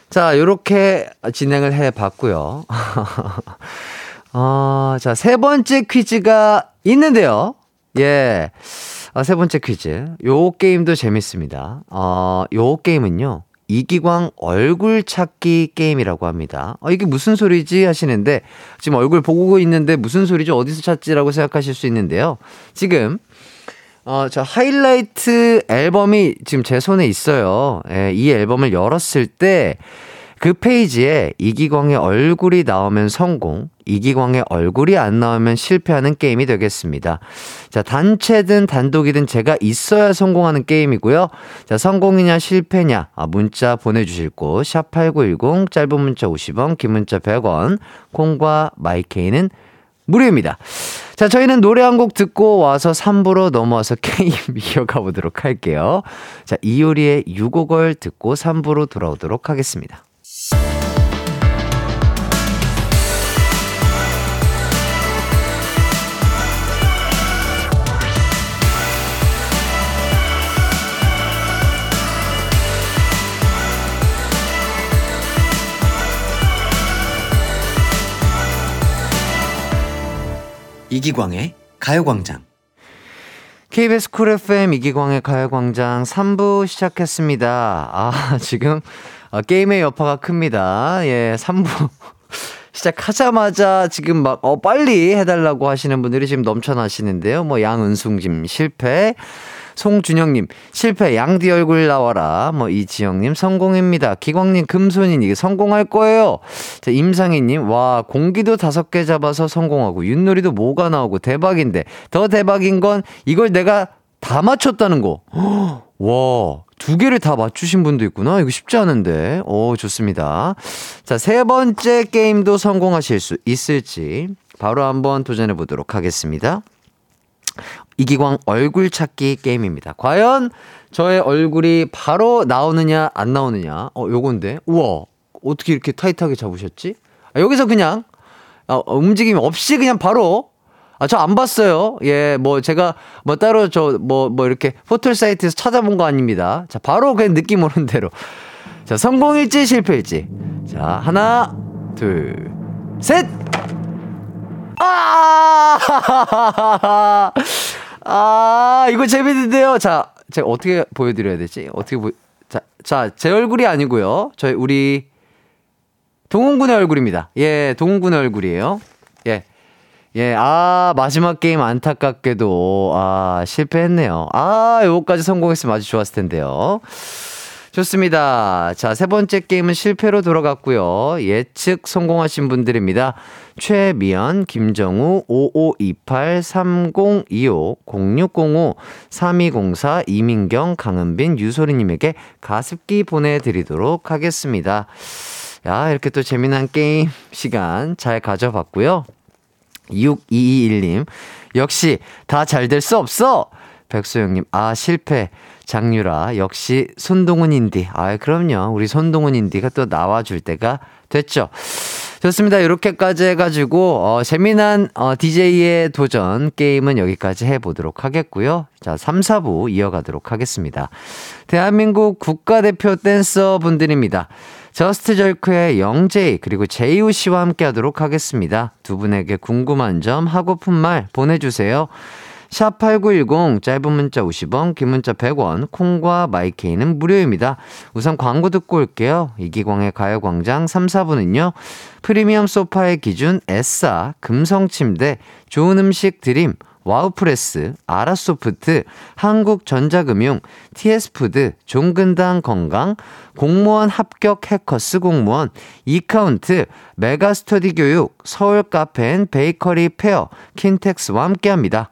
자, 요렇게 진행을 해 봤고요. 어, 자, 세 번째 퀴즈가 있는데요. 예. 어, 세 번째 퀴즈. 요 게임도 재밌습니다. 어, 요 게임은요. 이기광 얼굴 찾기 게임이라고 합니다. 어, 이게 무슨 소리지 하시는데, 지금 얼굴 보고 있는데 무슨 소리죠? 어디서 찾지라고 생각하실 수 있는데요. 지금, 어, 저 하이라이트 앨범이 지금 제 손에 있어요. 예, 이 앨범을 열었을 때, 그 페이지에 이기광의 얼굴이 나오면 성공, 이기광의 얼굴이 안 나오면 실패하는 게임이 되겠습니다. 자, 단체든 단독이든 제가 있어야 성공하는 게임이고요. 자, 성공이냐 실패냐, 아, 문자 보내주실 곳, 샵8910, 짧은 문자 50원, 긴 문자 100원, 콩과 마이케이는 무료입니다. 자, 저희는 노래 한 곡 듣고 와서 3부로 넘어와서 게임 이어가 보도록 할게요. 자, 이효리의 유곡을 듣고 3부로 돌아오도록 하겠습니다. 이기광의 가요광장. KBS 쿨 FM 이기광의 가요광장 3부 시작했습니다. 아, 지금 아, 게임의 여파가 큽니다. 예, 3부. 시작하자마자 지금 막, 어, 빨리 해달라고 하시는 분들이 지금 넘쳐나시는데요. 뭐, 양은숙님 실패. 송준영님, 실패, 양디 얼굴 나와라. 뭐, 이지영님, 성공입니다. 기광님, 금손인, 이게 성공할 거예요. 자, 임상희님, 와, 공기도 다섯 개 잡아서 성공하고, 윷놀이도 뭐가 나오고, 대박인데, 더 대박인 건 이걸 내가 다 맞췄다는 거. 와, 두 개를 다 맞추신 분도 있구나. 이거 쉽지 않은데. 오, 좋습니다. 자, 세 번째 게임도 성공하실 수 있을지, 바로 한번 도전해 보도록 하겠습니다. 이기광 얼굴 찾기 게임입니다. 과연 저의 얼굴이 바로 나오느냐, 안 나오느냐. 어, 요건데. 우와. 어떻게 이렇게 타이트하게 잡으셨지? 아, 여기서 그냥, 어, 움직임 없이 그냥 바로, 아, 저 안 봤어요. 예, 뭐, 제가, 뭐, 따로 저, 뭐, 뭐, 이렇게 포털 사이트에서 찾아본 거 아닙니다. 자, 바로 그냥 느낌 오는 대로. 자, 성공일지 실패일지. 자, 하나, 둘, 셋! 아! 아, 이거 재밌는데요. 자, 제가 어떻게 보여드려야 되지? 어떻게 보, 자, 자, 제 얼굴이 아니고요. 저희, 우리, 동훈군의 얼굴입니다. 예, 동훈군의 얼굴이에요. 예. 예, 아, 마지막 게임 안타깝게도, 아, 실패했네요. 아, 요거까지 성공했으면 아주 좋았을 텐데요. 좋습니다. 자, 세 번째 게임은 실패로 돌아갔고요. 예측 성공하신 분들입니다. 최미연, 김정우, 5528, 3025, 0605, 3204, 이민경, 강은빈, 유소리님에게 가습기 보내드리도록 하겠습니다. 야, 이렇게 또 재미난 게임 시간 잘 가져봤고요. 6221님, 역시 다 잘 될 수 없어! 백소영님, 아, 실패. 장유라, 역시 손동훈 인디. 아, 그럼요. 우리 손동훈 인디가 또 나와줄 때가 됐죠. 좋습니다. 이렇게까지 해가지고, 어, 재미난, 어, DJ의 도전 게임은 여기까지 해보도록 하겠고요. 자, 3, 4부 이어가도록 하겠습니다. 대한민국 국가대표 댄서 분들입니다. Just Jerk의 Young-J, 그리고 J HO 씨와 함께 하도록 하겠습니다. 두 분에게 궁금한 점, 하고픈 말 보내주세요. 샵8910 짧은 문자 50원, 긴 문자 100원, 콩과 마이케이는 무료입니다. 우선 광고 듣고 올게요. 이기광의 가요광장 3, 4부는요. 프리미엄 소파의 기준 에싸, 금성침대, 좋은 음식 드림, 와우프레스, 아라소프트, 한국전자금융, TS푸드, 종근당 건강, 공무원 합격 해커스 공무원, 이카운트, 메가스터디 교육, 서울 카페인 베이커리 페어, 킨텍스와 함께합니다.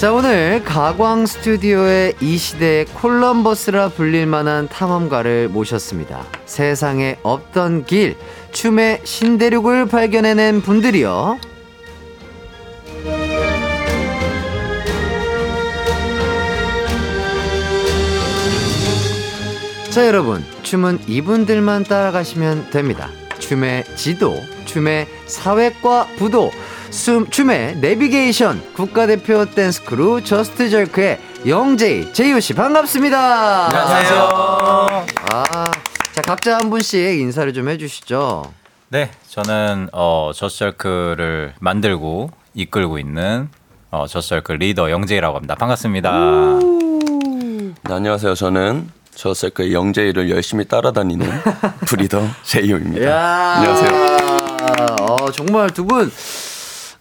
자, 오늘 가광 스튜디오에 이 시대의 콜럼버스라 불릴 만한 탐험가를 모셨습니다. 세상에 없던 길, 춤의 신대륙을 발견해낸 분들이요. 자, 여러분. 춤은 이분들만 따라가시면 됩니다. 춤의 지도, 춤의 사회과 부도, 숨, 춤의 내비게이션, 국가대표 댄스 crew Just Jerk의 Young-J, J HO씨, 반갑습니다. 안녕하세요. 아, 자, 각자 한 분씩 인사를 좀 해주시죠. 네, 저는 어, 저스절크를 만들고 이끌고 있는 어, 저스절크 리더 영재이라고 합니다. 반갑습니다. 네, 안녕하세요. 저는 저 셀크의 영재이를 열심히 따라다니는 브리더 제이오입니다. 야 안녕하세요. 어, 정말 두 분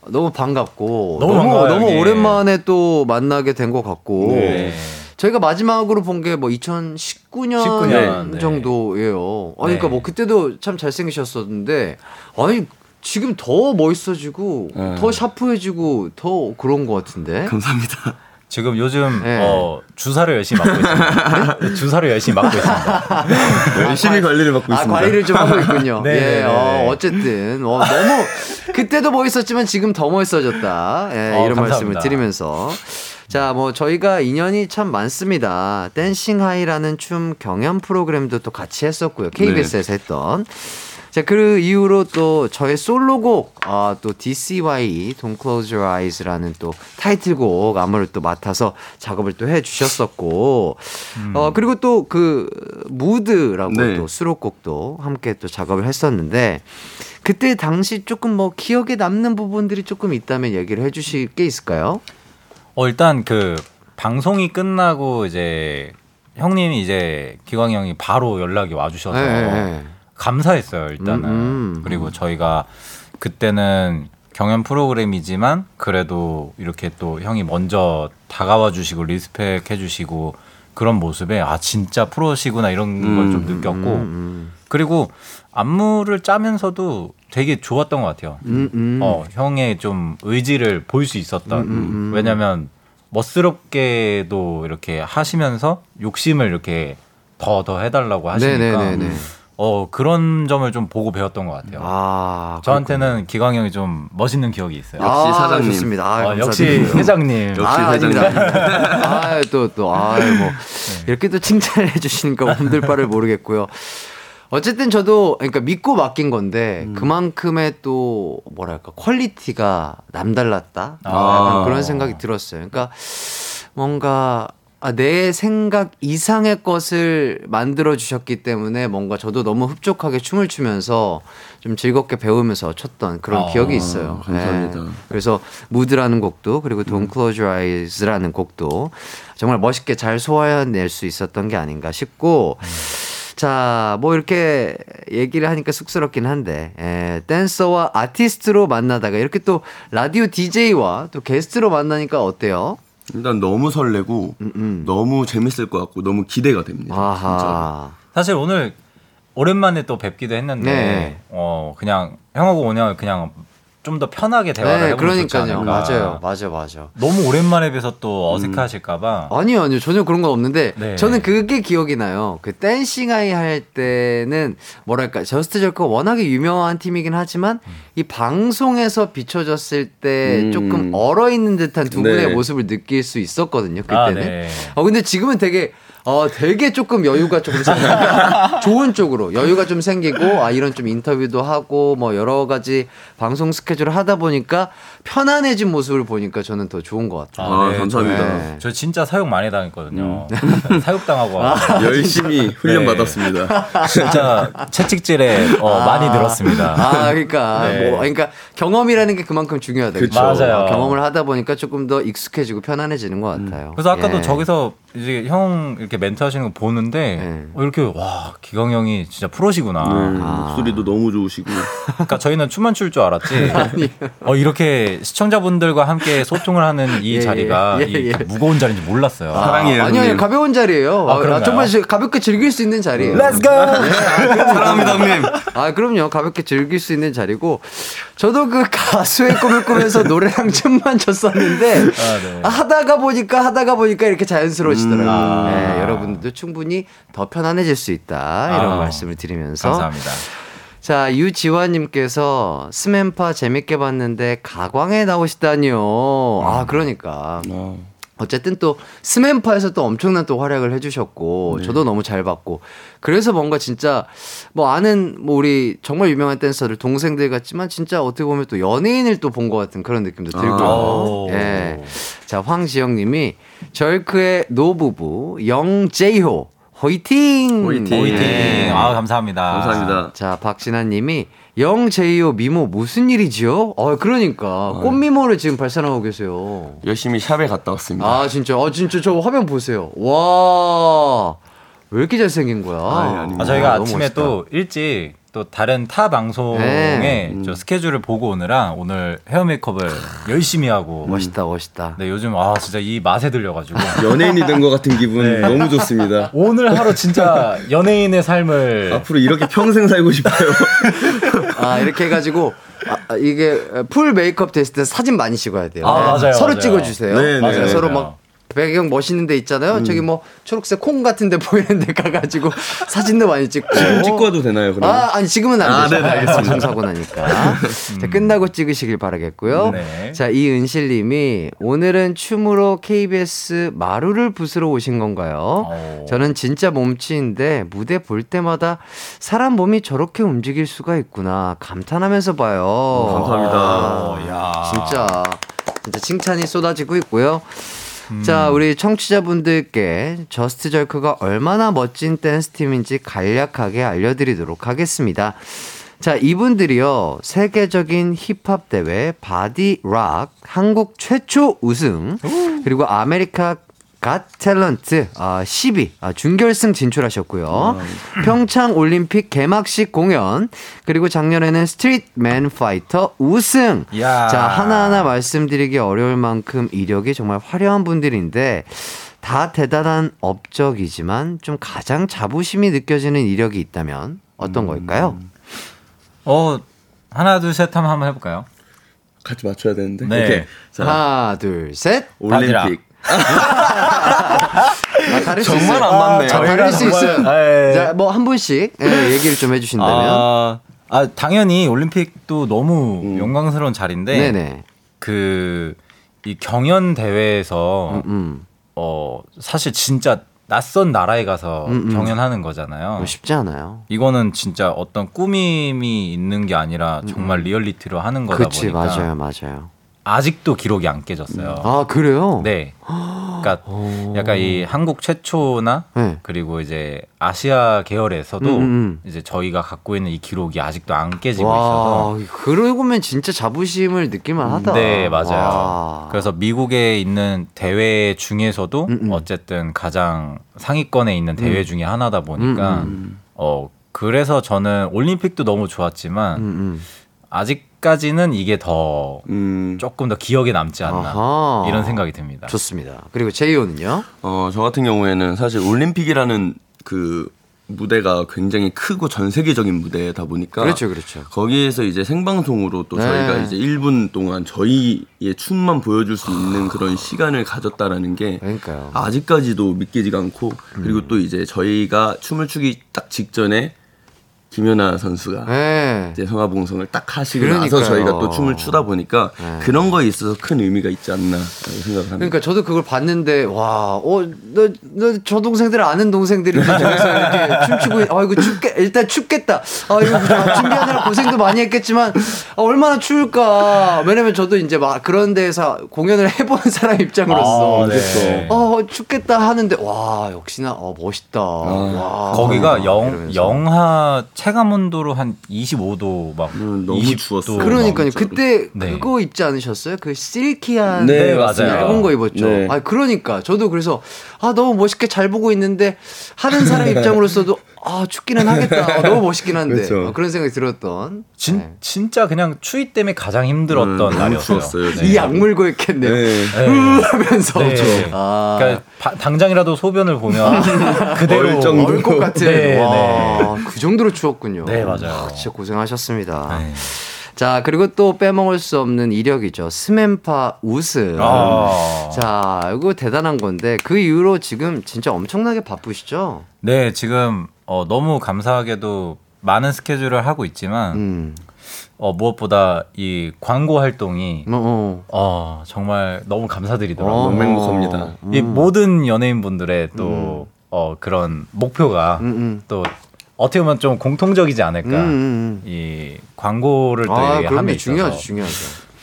너무 반갑고 너무 너무, 반가워요, 너무. 오랜만에 또 만나게 된 것 같고 네. 저희가 마지막으로 본 게 뭐 2019년 19년, 네. 정도예요. 아니, 그러니까 네. 뭐 그때도 참 잘생기셨었는데 아니 지금 더 멋있어지고 네. 더 샤프해지고 더 그런 것 같은데. 감사합니다. 지금 요즘 네. 어, 주사를 열심히 맞고 있습니다. 네? 주사를 열심히 맞고 있습니다. 열심히 관리를 받고 아, 있습니다. 관리를 좀 하고 있군요. 네, 예, 네, 네. 어, 어쨌든, 어, 너무, 그때도 멋있었지만 지금 더 멋있어졌다. 예, 어, 이런 말씀을 감사합니다. 드리면서. 자, 뭐, 저희가 인연이 참 많습니다. 댄싱 하이라는 춤 경연 프로그램도 또 같이 했었고요. KBS에서 했던. 자, 그 이후로 또 저의 솔로곡, 아, 또 DCY, Don't Close Your Eyes라는 또 타이틀곡 안무를 또 맡아서 작업을 또 해 주셨었고, 어, 그리고 또 그, 무드라고 네. 또 수록곡도 함께 또 작업을 했었는데, 그때 당시 조금 뭐 기억에 남는 부분들이 조금 있다면 얘기를 해 주실 게 있을까요? 어, 일단 그 방송이 끝나고 이제 형님이 이제 기광이 형이 바로 연락이 와주셔서 네, 네. 감사했어요 일단은 음, 음. 그리고 저희가 그때는 경연 프로그램이지만 그래도 이렇게 또 형이 먼저 다가와 주시고 respect 해주시고 그런 모습에 아 진짜 프로시구나 이런 걸 좀 느꼈고 음, 그리고 안무를 짜면서도 되게 좋았던 것 같아요. 음, 음. 어 형의 좀 의지를 볼 수 있었던 음, 음, 음. 왜냐면 멋스럽게도 이렇게 하시면서 욕심을 이렇게 더더 해달라고 하시니까 네네네네. 어 그런 점을 좀 보고 배웠던 것 같아요. 아, 저한테는 기광 형이 좀 멋있는 기억이 있어요. 역시 아, 사장님. 좋습니다. 아, 어, 역시. 회장님. 역시 아, 회장님. 아닙니다. 아, 또, 또, 아, 뭐, 이렇게 또 칭찬을 해주시니까 몸둘 바를 모르겠고요. 어쨌든 저도, 그러니까 믿고 맡긴 건데, 그만큼의 또, 뭐랄까, 퀄리티가 남달랐다? 아. 약간 그런 생각이 들었어요. 그러니까, 뭔가, 아, 내 생각 이상의 것을 만들어 주셨기 때문에 뭔가 저도 너무 흡족하게 춤을 추면서 좀 즐겁게 배우면서 췄던 그런 아, 기억이 있어요. 감사합니다. 네. 그래서 무드라는 곡도 그리고 Don't Close Your Eyes라는 곡도 정말 멋있게 잘 소화해낼 수 있었던 게 아닌가 싶고 자, 뭐 이렇게 얘기를 하니까 쑥스럽긴 한데 에, 댄서와 아티스트로 만나다가 이렇게 또 라디오 DJ와 또 게스트로 만나니까 어때요? 일단 너무 설레고 음, 음. 너무 재밌을 것 같고 너무 기대가 됩니다. 진짜. 아하. 사실 오늘 오랜만에 또 뵙기도 했는데 네. 어 그냥 형하고 오늘 그냥 좀 더 편하게 대화를 네, 해보면 그러니까요. 맞아요. 맞아요. 맞아요. 너무 오랜만에 뵈서 또 어색하실까봐. 아니요, 아니요. 전혀 그런 건 없는데, 네. 저는 그게 기억이 나요. 그 댄싱 나인 할 때는, 뭐랄까, Just Jerk가 워낙에 유명한 팀이긴 하지만, 이 방송에서 비춰졌을 때 음. 조금 얼어 있는 듯한 두 분의 네. 모습을 느낄 수 있었거든요, 그때는. 아, 네. 어, 근데 지금은 되게, 어, 되게 조금 여유가 조금 생기니까 좋은 쪽으로 여유가 좀 생기고 아 이런 좀 인터뷰도 하고 뭐 여러 가지 방송 스케줄을 하다 보니까 편안해진 모습을 보니까 저는 더 좋은 것 같아요. 아, 감사합니다. 네. 저 진짜 사육 많이 당했거든요. 사육당하고 아, 열심히 훈련 네. 받았습니다. 진짜 채찍질에 어, 많이 들었습니다. 아, 그러니까 네. 뭐 그러니까 경험이라는 게 그만큼 중요하다. 그쵸. 맞아요. 경험을 하다 보니까 조금 더 익숙해지고 편안해지는 것 같아요. 그래서 아까도 예. 저기서 이제 형 이렇게 멘트 하시는 거 보는데 네. 어, 이렇게 와 기광 형이 진짜 프로시구나. 네, 목소리도 너무 좋으시고. 그러니까 저희는 춤만 출 줄 알았지. 어 이렇게 시청자분들과 함께 소통을 하는 이 예, 자리가 예, 이 예, 예. 무거운 자리인지 몰랐어요. 사랑해요, 아니요, 아니요, 형님. 가벼운 자리예요. 아, 아? 정말 지- 가볍게 즐길 수 있는 자리예요. Let's go. 사랑합니다, 형님. 아, 그럼요. 가볍게 즐길 수 있는 자리고, 저도 그 가수의 꿈을 꾸면서 노래랑 춤만 췄었는데, 아, 네. 아, 하다가 보니까, 하다다가 보니까 이렇게 자연스러워지더라고요. 음. 아. 네, 여러분들도 충분히 더 편안해질 수 있다. 이런 아. 말씀을 드리면서. 감사합니다. 자, 유지환님께서 스맨파 재밌게 봤는데 가광에 나오시다니요. 아, 그러니까. 아, 어쨌든 또 스맨파에서 또 엄청난 또 활약을 해주셨고 저도 너무 잘 봤고 그래서 뭔가 진짜 뭐 아는 뭐 우리 정말 유명한 댄서들 동생들 같지만 진짜 어떻게 보면 또 연예인을 또 본 것 같은 그런 느낌도 들고요. 오. 예. 자 황지영님이 절크의 노부부 영제이 호 호이팅. 호이팅. 호이팅. 네. 아 감사합니다. 감사합니다. 자, 박신아 님이 영제이호 미모 무슨 일이지요? 어, 그러니까 꽃 미모를 지금 발산하고 계세요. 열심히 샵에 갔다 왔습니다. 아 진짜 아 진짜 저 화면 보세요 와 왜 이렇게 잘생긴 거야 아닙니다. 아, 저희가 너무 아침에 멋있다. 또 일찍 또 다른 타 방송에 네. 저 스케줄을 보고 오느라 오늘 헤어 메이크업을 열심히 하고 멋있다 멋있다 네 요즘 아 진짜 이 맛에 들려가지고 연예인이 된 것 같은 기분 네. 너무 좋습니다. 오늘 하루 진짜 연예인의 삶을 앞으로 이렇게 평생 살고 싶어요. 아 이렇게 해가지고 아, 아, 이게 full 메이크업 됐을 때 사진 많이 찍어야 돼요 아, 맞아요, 서로 맞아요. 찍어주세요 네, 네, 맞아요. 네, 서로 맞아요. 막 배경 멋있는 데 있잖아요 저기 뭐 초록색 콩 같은 데 보이는 데 가가지고 사진도 많이 찍고 찍고 와도 되나요, 그럼? 아, 아니 지금은 안 아, 되죠. 네네, 알겠습니다. 방송사고 나니까. 자, 끝나고 찍으시길 바라겠고요. 네. 자, 이은실 님이 오늘은 춤으로 KBS 마루를 부수러 오신 건가요? 오. 저는 진짜 몸치인데 무대 볼 때마다 사람 몸이 저렇게 움직일 수가 있구나 감탄하면서 봐요. 감사합니다. 아, 야. 진짜 진짜 칭찬이 쏟아지고 있고요. 음. 자, 우리 청취자분들께 Just Jerk가 얼마나 멋진 댄스 팀인지 간략하게 알려드리도록 하겠습니다. 자, 이분들이요, 세계적인 힙합 대회 Body Rock 한국 최초 우승, 그리고 America Got Talent 아, 10위 아, 준결승 진출하셨고요. 평창 올림픽 개막식 공연 그리고 작년에는 Street Man Fighter 우승. 이야. 자 하나하나 말씀드리기 어려울 만큼 이력이 정말 화려한 분들인데 다 대단한 업적이지만 좀 가장 자부심이 느껴지는 이력이 있다면 어떤 걸까요? 어 하나 둘 셋 하면 한번 해볼까요? 같이 맞춰야 되는데. 네. 오케이. 자, 하나 둘 셋. 올림픽. 아, 다를 수 정말 있어요. 안 맞네요. 아, 다를 수 있어요. 예. 자 뭐 한 분씩 예, 얘기를 좀 해주신다면. 아, 아 당연히 올림픽도 너무 음. 영광스러운 자리인데 네네. 그이 경연 대회에서 음. 어 사실 진짜 낯선 나라에 가서 음, 음. 경연하는 거잖아요. 뭐 쉽지 않아요. 이거는 진짜 어떤 꾸밈이 있는 게 아니라 정말 리얼리티로 하는 거다 음, 그치 보니까 맞아요 맞아요. 아직도 기록이 안 깨졌어요. 아 그래요? 네. 그러니까 약간 이 한국 최초나 네. 그리고 이제 아시아 계열에서도 음, 음. 이제 저희가 갖고 있는 이 기록이 아직도 안 깨지고 있어서 와 그러고 보면 진짜 자부심을 느낄만 하다. 네, 맞아요. 와. 그래서 미국에 있는 대회 중에서도 음, 음. 어쨌든 가장 상위권에 있는 대회 중에 하나다 보니까 음, 어 그래서 저는 올림픽도 너무 좋았지만 음, 음. 아직까지는 이게 더 음, 조금 더 기억에 남지 않나 아하. 이런 생각이 듭니다. 좋습니다. 그리고 제이오는요? 어, 저 같은 경우에는 사실 올림픽이라는 그 무대가 굉장히 크고 전 세계적인 무대다 보니까 그렇죠, 그렇죠. 거기에서 이제 생방송으로 또 네. 저희가 이제 1분 동안 저희의 춤만 보여줄 수 있는 그런 시간을 가졌다라는 게 그러니까요. 아직까지도 믿기지가 않고 음. 그리고 또 이제 저희가 춤을 추기 딱 직전에 김연아 선수가 네. 이제 성화봉송을 딱 하시고 그러니까요. 나서 저희가 또 춤을 추다 보니까 네. 그런 거에 있어서 큰 의미가 있지 않나 생각을 합니다. 그러니까 저도 그걸 봤는데 와, 어, 너, 너, 저 동생들 아는 동생들이 이렇게 저기서 이렇게 춤추고, 있- 아 이거 춥게 일단 춥겠다. 아 이거 다 준비하느라 고생도 많이 했겠지만 아, 얼마나 추울까. 왜냐면 저도 이제 막 그런 데서 공연을 해본 사람 입장으로서, 아, 네. 어 춥겠다 하는데 와 역시나 어 멋있다. 와, 거기가 영, 이러면서. 영하 체감 온도로 한 25도 막 음, 너무 20도 추웠어요. 그러니까요. 그때 네. 그거 입지 않으셨어요? 그 실키한 네, 맞아요. 얇은 거 입었죠. 네. 아 그러니까 저도 그래서 아 너무 멋있게 잘 보고 있는데 하는 사람 입장으로서도 아 춥기는 하겠다. 어, 너무 멋있긴 한데 그렇죠. 어, 그런 생각이 들었던. 진, 네. 진짜 그냥 추위 때문에 가장 힘들었던 음, 날이었어요. 네. 이 악물고 있겠네요. 네. 네. 하면서 네. 아 그러니까 바- 당장이라도 소변을 보면 그대로 얼 정도. 얼 것 같은. 네, 와, 그 정도로 추웠군요. 네, 맞아요. 아, 진짜 고생하셨습니다. 네. 자 그리고 또 빼먹을 수 없는 이력이죠. 스맨파 우승. 아. 자, 이거 대단한 건데 그 이후로 지금 진짜 엄청나게 바쁘시죠? 네, 지금 어, 너무 감사하게도 많은 스케줄을 하고 있지만 음. 어, 무엇보다 이 광고 활동이 뭐, 어. 어, 정말 너무 감사드리더라고요. 너무 행복합니다. 이 모든 연예인분들의 또 어, 그런 목표가 음, 음. 또 어떻게 보면 좀 공통적이지 않을까. 음, 음, 이 광고를 또 아. 함에 있어서 중요하죠, 중요하죠.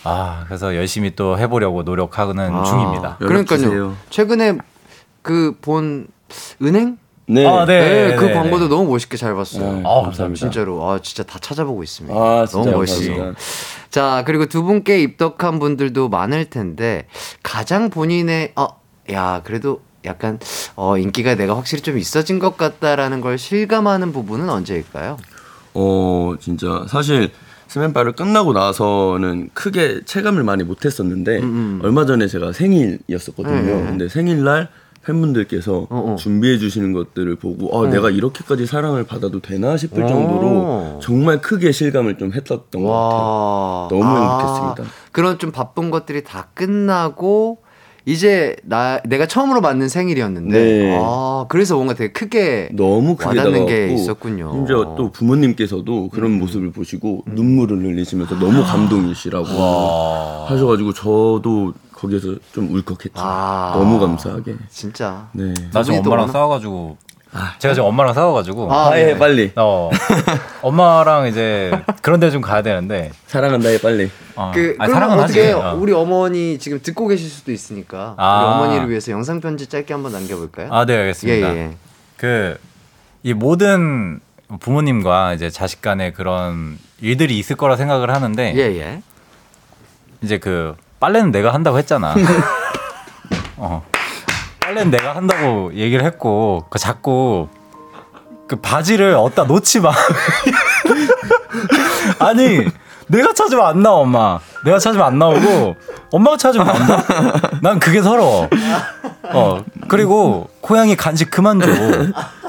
아, 그래서 열심히 또 해보려고 노력하는 아, 중입니다. 그러니까요. 최근에 그 본 은행? 네. 아, 네. 그 네, 광고도 네. 너무 멋있게 잘 봤어요. 네, 아, 감사합니다. 진짜로. 아, 진짜 다 찾아보고 있습니다. 아, 진짜 너무 멋있어. 자, 그리고 두 분께 입덕한 분들도 많을 텐데 가장 본인의 어, 야, 그래도 약간 어, 인기가 내가 확실히 좀 있어진 것 같다라는 걸 실감하는 부분은 언제일까요? 어, 진짜 사실 스맨바를 끝나고 나서는 크게 체감을 많이 못 했었는데 음, 얼마 전에 제가 생일이었었거든요. 네. 근데 생일날 팬분들께서 어. 준비해 주시는 것들을 보고 아, 내가 이렇게까지 사랑을 받아도 되나 싶을 어. 정도로 정말 크게 실감을 좀 했었던 것 같아요. 와. 너무 아, 행복했습니다. 그런 좀 바쁜 것들이 다 끝나고 이제 나 내가 처음으로 맞는 생일이었는데 네. 아, 그래서 뭔가 되게 크게 너무 크게 와닿는 게 있었군요. 음. 심지어 또 부모님께서도 그런 모습을 보시고 눈물을 흘리시면서 너무 감동이시라고 하셔가지고 저도 거기에서 좀 울컥했죠. 아. 너무 감사하게. 진짜 네. 나두 지금 엄마랑 워낙- 싸워가지고 제가 지금 엄마랑 싸워가지고 아, 아, 예, 네. 빨리. 어 엄마랑 이제 그런 데 좀 가야 되는데 사랑한다, 해, 빨리. 어, 그 아니, 사랑은 어떻게 하지. 어. 우리 어머니 지금 듣고 계실 수도 있으니까 아. 우리 어머니를 위해서 영상 편지 짧게 한번 남겨볼까요? 아, 네, 알겠습니다. 예, 예. 그, 이 모든 부모님과 이제 자식 간의 그런 일들이 있을 거라 생각을 하는데, 예, 예. 이제 그, 빨래는 내가 한다고 했잖아. 어. 빨래는 내가 한다고 얘기를 했고, 그 자꾸, 그 바지를 어디다 놓지 마. 아니, 내가 찾으면 안 나와, 엄마. 내가 찾으면 안 나오고, 엄마가 찾으면 나온다? 난 그게 서러워. 어, 그리고, 고양이 간식 그만 줘.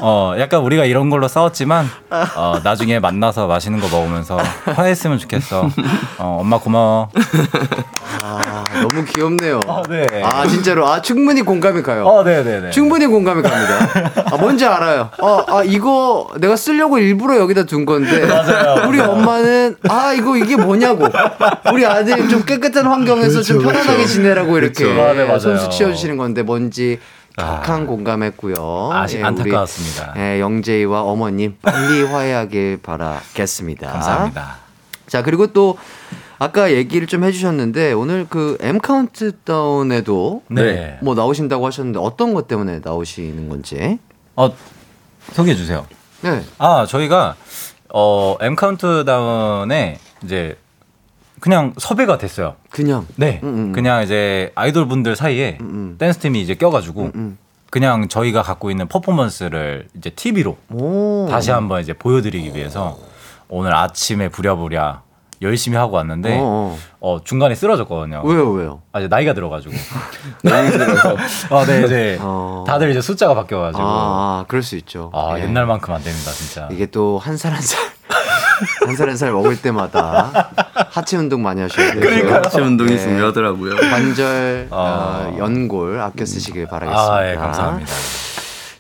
어, 약간 우리가 이런 걸로 싸웠지만, 어, 나중에 만나서 맛있는 거 먹으면서 화해했으면 좋겠어. 어, 엄마 고마워. 아, 너무 귀엽네요. 아, 네. 아, 진짜로. 아, 충분히 공감이 가요. 어, 네네네. 충분히 공감이 갑니다. 아, 뭔지 알아요. 어, 아, 이거 내가 쓰려고 일부러 여기다 둔 건데. 맞아요, 우리 맞아요. 엄마는, 아, 이거 이게 뭐냐고. 우리 아들이 좀 깨끗한 환경에서 좀 편안하게 지내라고 이렇게 그렇죠. 아, 네, 맞아요. 손수 치워주시는 건데 뭔지 격한 공감했고요. 아, 아시- 예, 안타까웠습니다. 우리, 예, 영재이와 어머님 빨리 화해하길 바라겠습니다. 감사합니다. 자, 그리고 또 아까 얘기를 좀 해주셨는데 오늘 그 M 카운트다운에도 네. 뭐 나오신다고 하셨는데 어떤 것 때문에 나오시는 건지. 어, 소개해 주세요. 네. 아, 저희가 어, M 카운트다운에 이제 그냥 섭외가 됐어요. 그냥. 네. 음, 음. 그냥 이제 아이돌 분들 사이에 음, 음. 댄스 팀이 이제 껴가지고 음, 음. 그냥 저희가 갖고 있는 퍼포먼스를 이제 TV로 오. 다시 한번 이제 보여드리기 위해서 오늘 아침에 부랴부랴 열심히 하고 왔는데 어, 어. 어, 중간에 쓰러졌거든요. 왜요, 왜요? 아, 이제 나이가 들어가지고. 나이 들어서. 아, 네, 이제 어. 다들 이제 숫자가 바뀌어가지고. 아, 아, 아, 그럴 수 있죠. 예. 옛날만큼 안 됩니다, 진짜. 이게 또 한 살 한 살. 한 살 한 살 먹을 때마다 하체 운동 많이 하셔야 돼요. 하체 운동이 네. 중요하더라고요. 관절, 어. 어, 연골 아껴 쓰시길 바라겠습니다. 아, 예, 감사합니다.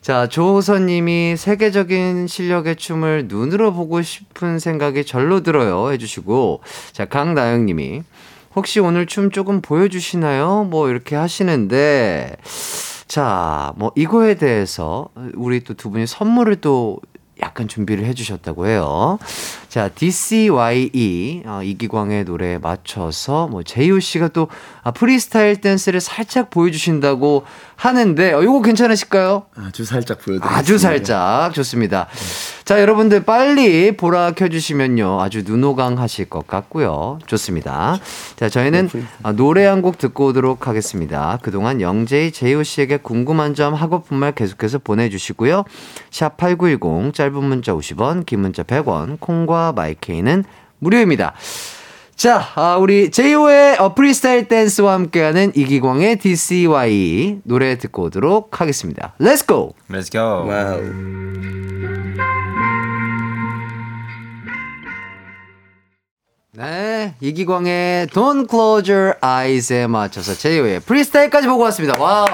자, 조호선님이 세계적인 실력의 춤을 눈으로 보고 싶은 생각이 절로 들어요. 해주시고, 자, 강나영님이 혹시 오늘 춤 조금 보여주시나요? 뭐 이렇게 하시는데, 자, 뭐 이거에 대해서 우리 또 두 분이 선물을 또 약간 준비를 해주셨다고 해요. 자, DCYE, 어, 이기광의 노래에 맞춰서, 뭐, 제이오 씨가 또, 아, 프리스타일 댄스를 살짝 보여주신다고 하는데, 어, 이거 괜찮으실까요? 아주 살짝 보여드릴게요. 아주 살짝. 좋습니다. 자, 여러분들 빨리 보라 켜주시면요. 아주 눈호강 하실 것 같고요. 좋습니다. 자, 저희는 아, 노래 한 곡 듣고 오도록 하겠습니다. 그동안 영제이 제이호 씨에게 궁금한 점 하고픈 말 계속해서 보내주시고요. 샵8910, 짧은 문자 50원, 긴 문자 100원, 콩과 my K는 무료입니다. 자, 아, 우리 제이호의 어, 프리스타일 댄스와 함께하는 이기광의 DCY 노래 듣고 오도록 하겠습니다. Let's go! Let's go. 와우. 네, 이기광의 Don't Close Your Eyes에 맞춰서 제이호의 프리스타일까지 보고 왔습니다. 와우!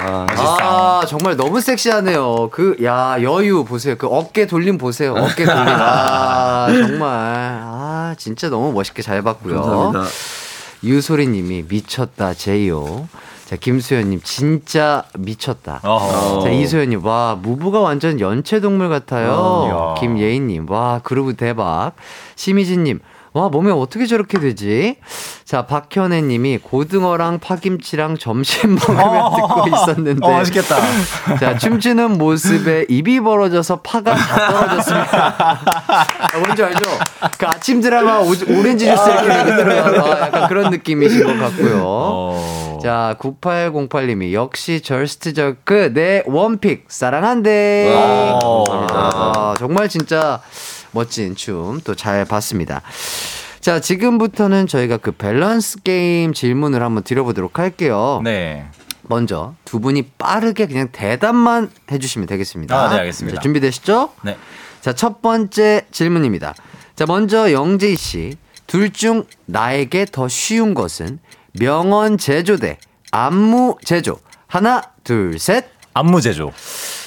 아, 정말 너무 섹시하네요. 그, 야, 여유 보세요. 그 어깨 돌림 보세요. 어깨 돌림. 아, 정말. 아, 진짜 너무 멋있게 잘 봤고요. 감사합니다. 유소리 님이 미쳤다, 제이호. 자, 김수현님, 진짜 미쳤다. 어허. 자, 이소연님, 와, move가 완전 연체동물 같아요. 어. 김예인님, 와, 그루브 대박. 심희진님, 와, 몸에 어떻게 저렇게 되지? 자, 박현애 님이 고등어랑 파김치랑 점심 먹으며 듣고 있었는데. 어, 맛있겠다. 자, 춤추는 모습에 입이 벌어져서 파가 다 떨어졌습니다. 아, 뭔지 알죠? 그 아침 드라마 오, 오렌지 주스 이렇게 먹들어 아, 약간 그런 느낌이신 것 같고요. 어. 자, 9808님이 역시 절스트 저크 내 원픽 사랑한대. 와, 아, 정말 진짜 멋진 춤 또 잘 봤습니다. 자, 지금부터는 저희가 그 밸런스 게임 질문을 한번 드려보도록 할게요. 네. 먼저 두 분이 빠르게 그냥 대답만 해주시면 되겠습니다. 아, 네, 알겠습니다. 자, 준비되시죠? 네. 자, 첫 번째 질문입니다. 자, 먼저 영재희 씨. 둘 중 나에게 더 쉬운 것은 명언 제조 대 안무 제조. 하나, 둘, 셋. 안무 제조.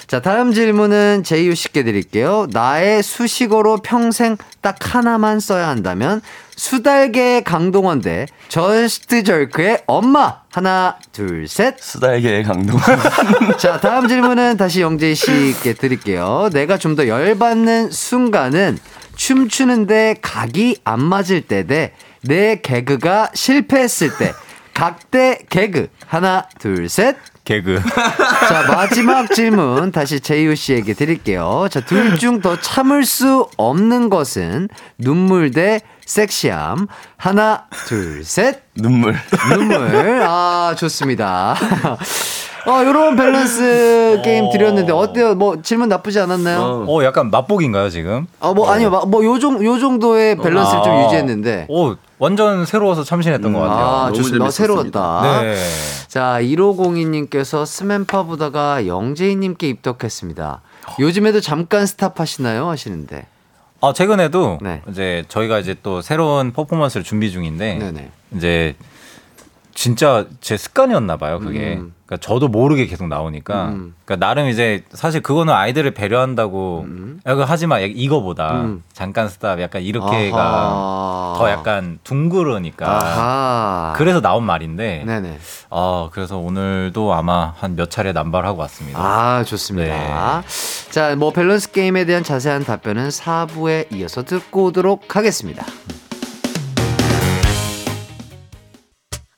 자, 다음 질문은 제이호 씨께 드릴게요. 나의 수식어로 평생 딱 하나만 써야 한다면 수달계 강동원 대 Just Jerk의 엄마. 하나, 둘, 셋. 수달계의 강동. 자, 다음 질문은 다시 영제이 씨께 드릴게요. 내가 좀 더 열받는 순간은 춤추는데 각이 안 맞을 때 대 내 개그가 실패했을 때. 각 대 개그. 하나, 둘, 셋. 개그. 자, 마지막 질문 다시 제이호 씨에게 드릴게요. 자, 둘 중 더 참을 수 없는 것은 눈물 대 섹시함. 하나, 둘, 셋. 눈물. 눈물. 아, 좋습니다. 어, 요런 밸런스 게임 드렸는데 어때요? 뭐 질문 나쁘지 않았나요? 어, 약간 맛보기인가요, 지금? 어, 뭐 아니요. 뭐 요정요 정도의 밸런스를 좀 아. 유지했는데. 오, 완전 새로워서 참신했던 것 같아요. 아, 너무 좋습니다. 새로웠다. 네. 자, 1502님께서 스맨파 보다가 영재희님께 입덕했습니다. 요즘에도 잠깐 스탑 하시나요? 하시는데. 아, 최근에도 네. 이제 저희가 이제 또 새로운 퍼포먼스를 준비 중인데 네네. 이제 진짜 제 습관이었나 봐요, 그게. 음. 그러니까 저도 모르게 계속 나오니까. 음. 그러니까 나름 이제 사실 그거는 아이들을 배려한다고 야, 그거 하지 마. 이거보다 음. 잠깐 stop 약간 이렇게가 아하. 더 약간 둥그러니까. 아하. 그래서 나온 말인데. 네네. 아, 그래서 오늘도 아마 한 몇 차례 남발하고 왔습니다. 아, 좋습니다. 자, 뭐 밸런스 게임에 대한 자세한 답변은 4부에 이어서 듣고 오도록 하겠습니다.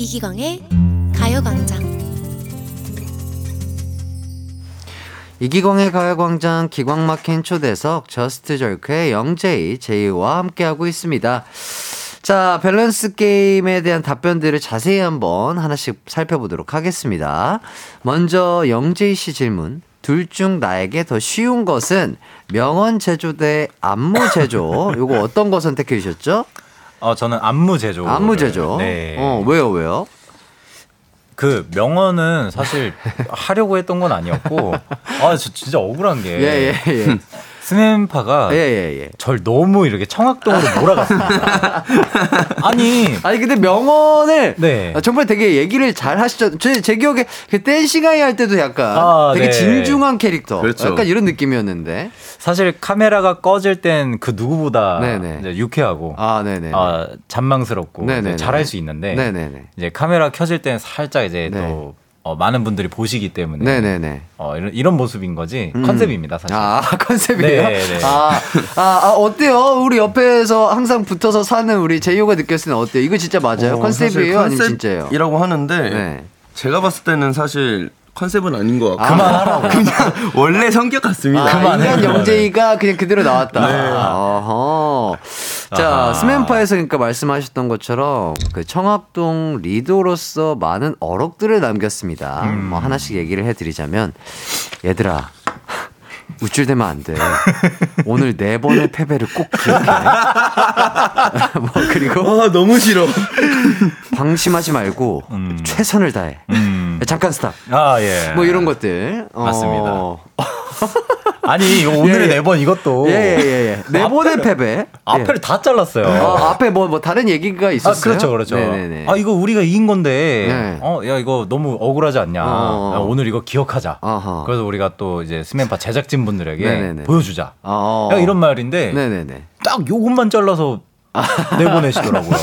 이기광의 가요광장 이기광의 가요광장 기광 막힌 초대석 Just Jerk의 영제이 제이호와 함께하고 있습니다. 자, 밸런스 게임에 대한 답변들을 자세히 한번 하나씩 살펴보도록 하겠습니다. 먼저 영제이 씨 질문. 둘 중 나에게 더 쉬운 것은 명언 제조 대 안무 제조. 요거 어떤 거 선택해 주셨죠? 어 저는 안무 제조. 안무 제조. 네. 어, 왜요, 왜요? 그 명언은 사실 하려고 했던 건 아니었고 아 저 진짜 억울한 게 예, 예, 예. 스맨파가 예, 예, 예. 절 너무 이렇게 청학동으로 몰아갔습니다. 아니 아니 근데 명언을 네. 아, 정말 되게 얘기를 잘 하시죠. 제, 제 기억에 그 댄싱아이 할 때도 약간 아, 되게 네. 진중한 캐릭터. 그렇죠. 약간 이런 느낌이었는데. 사실 카메라가 꺼질 땐 그 누구보다 네네. 이제 유쾌하고 아, 네네. 아, 잔망스럽고 네네네. 이제 잘할 수 있는데 네네네. 이제 카메라 켜질 땐 살짝 이제 네. 또 어, 많은 분들이 보시기 때문에 네네네. 어, 이런, 이런 모습인 거지 음. 컨셉입니다 사실. 아, 컨셉이에요? 네, 네. 아, 아, 아, 어때요? 우리 옆에서 항상 붙어서 사는 우리 제이호가 느꼈을 때 어때요? 이거 진짜 맞아요? 어, 컨셉이에요? 아니면 진짜예요? 컨셉이라고 하는데 네. 제가 봤을 때는 사실 컨셉은 아닌 것 같고 그만하라고. 그냥 원래 성격 같습니다. 아, 그만해, 인간. 영재이가 그냥 그대로 나왔다. 네. 어허. 자. 스맨파에서 그러니까 말씀하셨던 것처럼 그 청학동 리더로서 많은 어록들을 남겼습니다. 음. 뭐 하나씩 얘기를 해드리자면 얘들아. 우쭐대면 안 돼. 오늘 네 번의 패배를 꼭 기억해. 뭐 그리고 아 너무 싫어. 방심하지 말고 음. 최선을 다해. 음. 잠깐 스탑. 아 예. 뭐 이런 것들. 맞습니다. 어. 아니 이거 오늘의 예, 예. 네번 이것도 예, 예, 예, 예. 네 번의 패배. 앞에를 예. 다 잘랐어요. 어, 앞에 뭐, 뭐 다른 얘기가 아, 있었어요? 그렇죠, 그렇죠. 네네네. 아, 이거 우리가 이긴 건데, 네. 어, 야, 이거 너무 억울하지 않냐. 어. 야, 오늘 이거 기억하자. 어허. 그래서 우리가 또 이제 스맨파 제작진 분들에게 네네네. 보여주자. 어. 야, 이런 말인데, 네네네. 딱 요것만 잘라서 내보내시더라고요.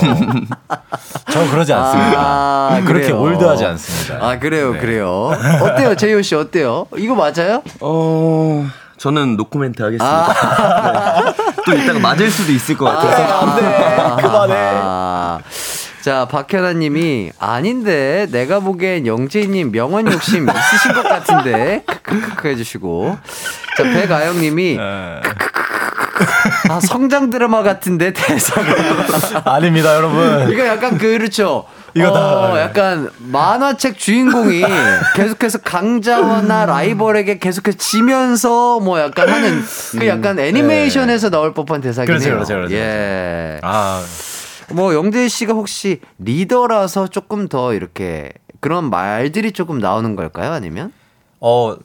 저 그러지 않습니다. 아, 그렇게. 올드하지 않습니다. 아, 그래요, 네. 그래요. 어때요, 제이호 씨, 어때요? 이거 맞아요? 어 저는 노코멘트 하겠습니다. 아. 네. 또 이따가 맞을 수도 있을 것 같아서. 안 돼. 그만해. 자, 박현아 님이 아닌데 내가 보기엔 영재 님 명언 욕심 있으신 것 같은데 크크크 해주시고 자, 백아영 님이 네. 아, 성장 드라마 같은데 대사가 아닙니다, 여러분. 이거 약간 그렇죠. 이거 다- 어, 약간 만화책 주인공이 계속해서 강자나 라이벌에게 계속해서 지면서 뭐 약간 하는 그 약간 애니메이션에서 나올 법한 대사긴 그렇죠, 해요. 그렇죠, 그렇죠. 예. 아, 뭐 영재 씨가 혹시 리더라서 조금 더 이렇게 그런 말들이 조금 나오는 걸까요? 아니면? 어,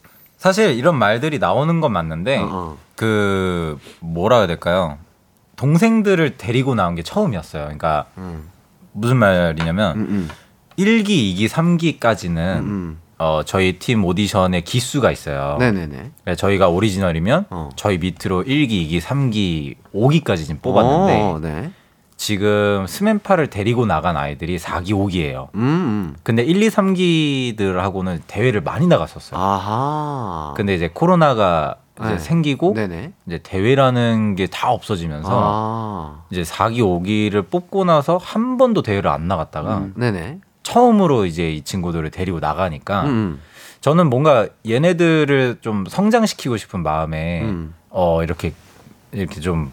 사실 이런 말들이 나오는 건 맞는데, 어, 어. 그, 뭐라 해야 될까요? 동생들을 데리고 나온 게 처음이었어요. 그러니까, 음. 무슨 말이냐면, 음, 음. 1기, 2기, 3기까지는 음. 어, 저희 팀 오디션에 기수가 있어요. 네네네. 그러니까 저희가 오리지널이면 어. 저희 밑으로 1기, 2기, 3기, 5기까지 지금 뽑았는데 어, 네. 지금 스맨파를 데리고 나간 아이들이 4기, 5기예요. 음, 음. 근데 1, 2, 3기들하고는 대회를 많이 나갔었어요. 아하. 근데 이제 코로나가 이제 네. 생기고 네네. 이제 대회라는 게 다 없어지면서 아. 이제 4기, 5기를 뽑고 나서 한 번도 대회를 안 나갔다가 음, 네네. 처음으로 이제 이 친구들을 데리고 나가니까 음, 음. 저는 뭔가 얘네들을 좀 성장시키고 싶은 마음에 음. 어 이렇게 이렇게 좀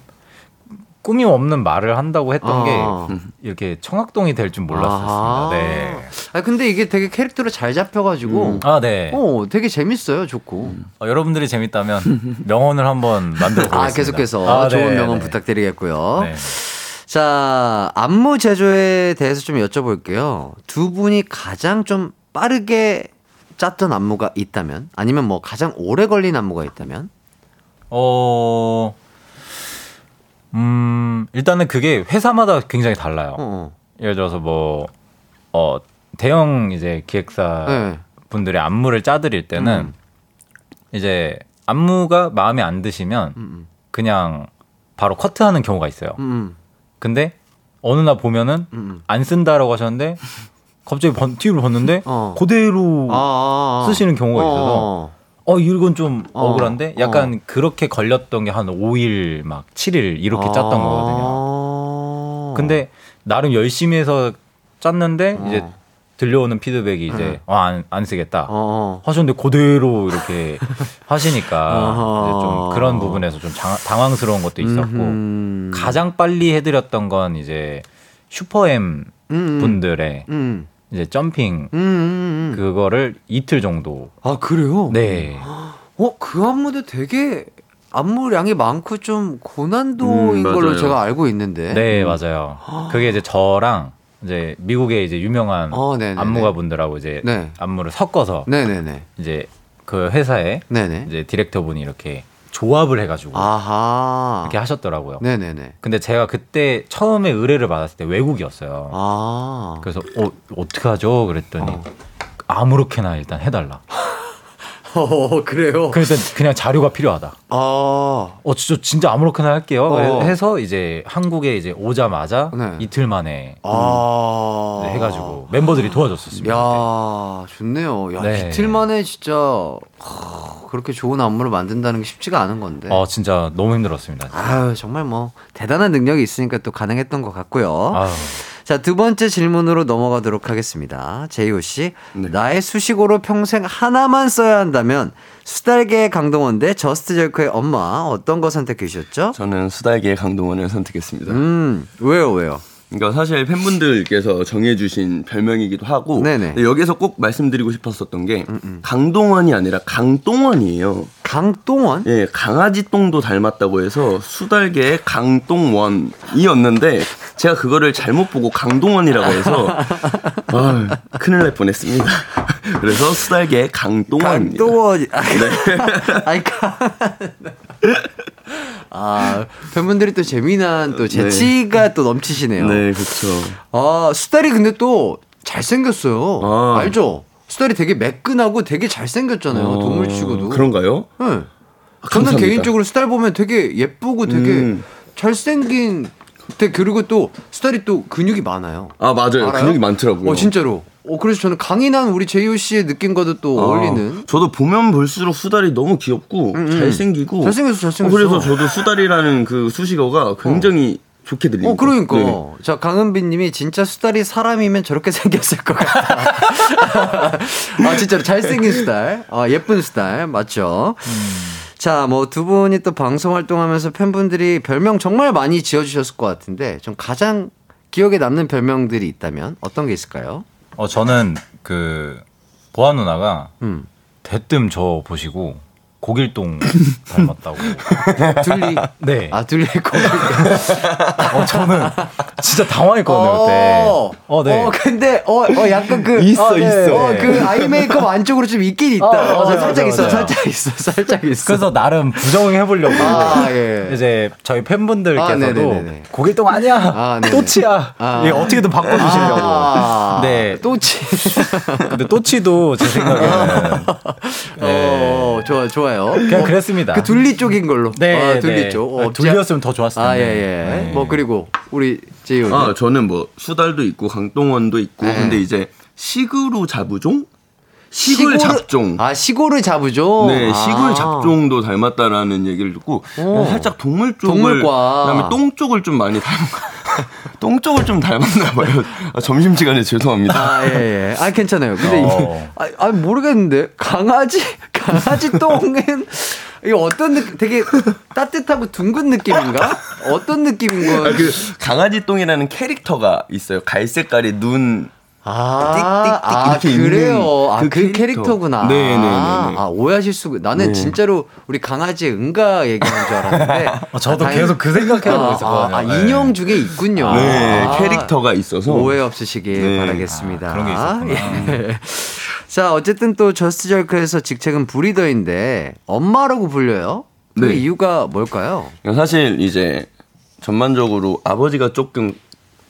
꾸밈 없는 말을 한다고 했던 아. 게 이렇게 청학동이 될 줄 몰랐었습니다. 아하. 네. 아 근데 이게 되게 캐릭터로 잘 잡혀가지고 아, 네. 어 되게 재밌어요 좋고 어, 여러분들이 재밌다면 명언을 한번 만들어 보겠습니다. 아 계속해서 아, 좋은 네, 명언 네. 부탁드리겠고요 네. 자 안무 제조에 대해서 좀 여쭤볼게요 두 분이 가장 좀 빠르게 짰던 안무가 있다면 아니면 뭐 가장 오래 걸린 안무가 있다면 어, 음, 일단은 그게 회사마다 굉장히 달라요. 어, 예를 들어서 뭐, 어, 대형 이제 기획사 네. 분들의 안무를 짜드릴 때는 음. 이제 안무가 마음에 안 드시면 음, 그냥 바로 커트하는 경우가 있어요. 음, 음, 근데 어느 날 보면은 음. 안 쓴다라고 하셨는데 갑자기 번, 팁을 봤는데 어. 그대로 아, 아, 아. 쓰시는 경우가 있어서 어, 어 이건 좀 어. 억울한데 약간 그렇게 걸렸던 게 한 5일 막 7일 이렇게 짰던 거거든요. 아. 근데 나름 열심히 해서 짰는데 어. 이제 들려오는 피드백이 이제 어, 안, 안 쓰겠다. 어, 하셨는데 그대로 이렇게 하시니까. 이제 좀 그런 부분에서 좀 장- 당황스러운 것도 있었고 음흠. 가장 빨리 해드렸던 건 이제 슈퍼엠 음, 음. 분들의 음, 이제 점핑 음, 음, 음. 그거를 이틀 정도 아 그래요? 네 어, 그 안무도 되게 안무량이 많고 좀 고난도인 음, 걸로. 제가 알고 있는데. 네, 맞아요. 그게 이제 저랑 이제 미국의 이제 유명한 어. 안무가 분들하고 이제 네. 안무를 섞어서 네네네. 이제 그 회사에 네네. 이제 디렉터분이 이렇게 조합을 해가지고 아하. 이렇게 하셨더라고요. 네네네. 근데 제가 그때 처음에 의뢰를 받았을 때 외국이었어요. 아. 그래서 어 어떻게 하죠? 그랬더니 아무렇게나 일단 해달라. 어, 그래요? 그래서 그냥 자료가 필요하다. 아. 어 진짜 진짜 아무렇게나 할게요. 어. 해서 이제 한국에 이제 오자마자 네. 이틀 만에 아. 네, 해가지고 멤버들이 도와줬었습니다. 야, 좋네요. 야, 네. 이틀 만에 진짜 하, 그렇게 좋은 안무를 만든다는 게 쉽지가 않은 건데. 어 진짜 너무 힘들었습니다. 아유, 정말 뭐 대단한 능력이 있으니까 또 가능했던 것 같고요. 아유. 자, 두 번째 질문으로 넘어가도록 하겠습니다. 제이오 씨, 네. 나의 수식어로 평생 하나만 써야 한다면 수달계의 강동원 대 저스트 절크의 엄마 어떤 거 선택해 주셨죠? 저는 수달계의 강동원을 선택했습니다. 음, 왜요, 왜요? 그러니까 사실 팬분들께서 정해주신 별명이기도 하고. 음, 여기서 꼭 말씀드리고 싶었었던 게 강동원이 아니라 강동원이에요. 강동원? 예, 강아지 똥도 닮았다고 해서 수달계의 강동원이었는데 제가 그거를 잘못 보고 강동원이라고 해서 아, 큰일 날 뻔했습니다. 그래서 수달계의 강동원입니다. 강동원. 아니, 강. 아, 팬분들이 또 재미난 또 재치가 또 넘치시네요. 네, 그렇죠. 아, 수달이 근데 또 잘생겼어요. 아. 알죠? 수달이 되게 매끈하고 되게 잘생겼잖아요. 어, 동물치고도. 그런가요? 네. 저는 감사합니다. 개인적으로 스타일 보면 되게 예쁘고 되게 음. 잘생긴 데 그리고 또 스타일이 또 근육이 많아요. 아 맞아요. 알아요? 근육이 많더라고요. 어 진짜로. 어 그래서 저는 강인한 우리 제이오 씨의 느낌과도 또 아, 어울리는. 저도 보면 볼수록 수달이 너무 귀엽고 음, 음. 잘생기고 잘생겼어, 잘생겼어. 어, 그래서 저도 수달이라는 그 수식어가 굉장히 좋게 들립니다. 어 그러니까. 네. 자 강은비님이 진짜 수달이 사람이면 저렇게 생겼을 것 같다. 아 진짜로 잘생긴 수달, 아 예쁜 수달 맞죠? 자, 뭐 두 분이 또 방송 활동하면서 팬분들이 별명 정말 많이 지어주셨을 것 같은데 좀 가장 기억에 남는 별명들이 있다면 어떤 게 있을까요? 어 저는 그 보아 누나가 음. 대뜸 저 보시고 고길동 닮았다고. 둘리. 네. 아 둘리 고길. 어 저는 진짜 당황했거든요 그때. 어, 어 네. 어, 근데, 어, 어, 약간 그. 있어, 어, 네. 있어. 어, 그 아이 메이크업 안쪽으로 좀 있긴 있다. 어, 어, 맞아요, 살짝 맞아요, 있어, 맞아요. 살짝 있어, 살짝 있어. 그래서 나름 부정해 보려고 아, 예. 이제 저희 아, 팬분들께서도 네네네네. 고길동 아니야, 아. 또치야, 아. 예, 어떻게든 바꿔주시려고. 아, 네. 또치. 근데 또치도 제 생각에는 어, 좋아, 좋아 요. 그냥 어, 그랬습니다. 그 둘리 쪽인 걸로. 네, 아, 둘리 네. 쪽. 아, 둘리였으면 더 좋았을 텐데. 아, 예, 예. 네. 뭐, 그리고, 우리, 제이오. 아 저는 뭐 수달도 있고 강동원도 있고 네. 근데 이제 시그루 자부종, 시글 잡종. 아, 시골을 잡으죠? 네, 아. 시글 잡종도 닮았다라는 얘기를 듣고 오. 살짝 동물 쪽을 동물과. 그다음에 똥 쪽을 좀 많이 닮은 똥 쪽을 좀 닮았나 봐요. 아, 점심 시간에 죄송합니다. 아, 예, 예. 아, 괜찮아요. 근데, 어. 이, 아, 아, 모르겠는데. 강아지, 강아지 똥은, 이게 어떤 느낌, 되게 따뜻하고 둥근 느낌인가? 어떤 느낌인 거예요? 아, 그 강아지 똥이라는 캐릭터가 있어요. 갈색깔이 눈 아, 띡띡띡 아 이렇게 그래요. 있는 아, 그 그 캐릭터. 캐릭터구나. 네네네네. 아, 오해하실 수, 나는 네. 진짜로 우리 강아지의 응가 얘기하는 줄 알았는데. 어, 저도 아, 계속 그 생각해보고 아, 있었거든요. 아, 아, 네. 인형 중에 있군요. 네, 아, 캐릭터가 있어서 오해 없으시길 네. 바라겠습니다. 아, 그런 게 있었구나. 예. 자, 어쨌든 또 저스트 절크에서 직책은 부리더인데 엄마라고 불려요. 그 네. 이유가 뭘까요? 사실 이제 전반적으로 아버지가 조금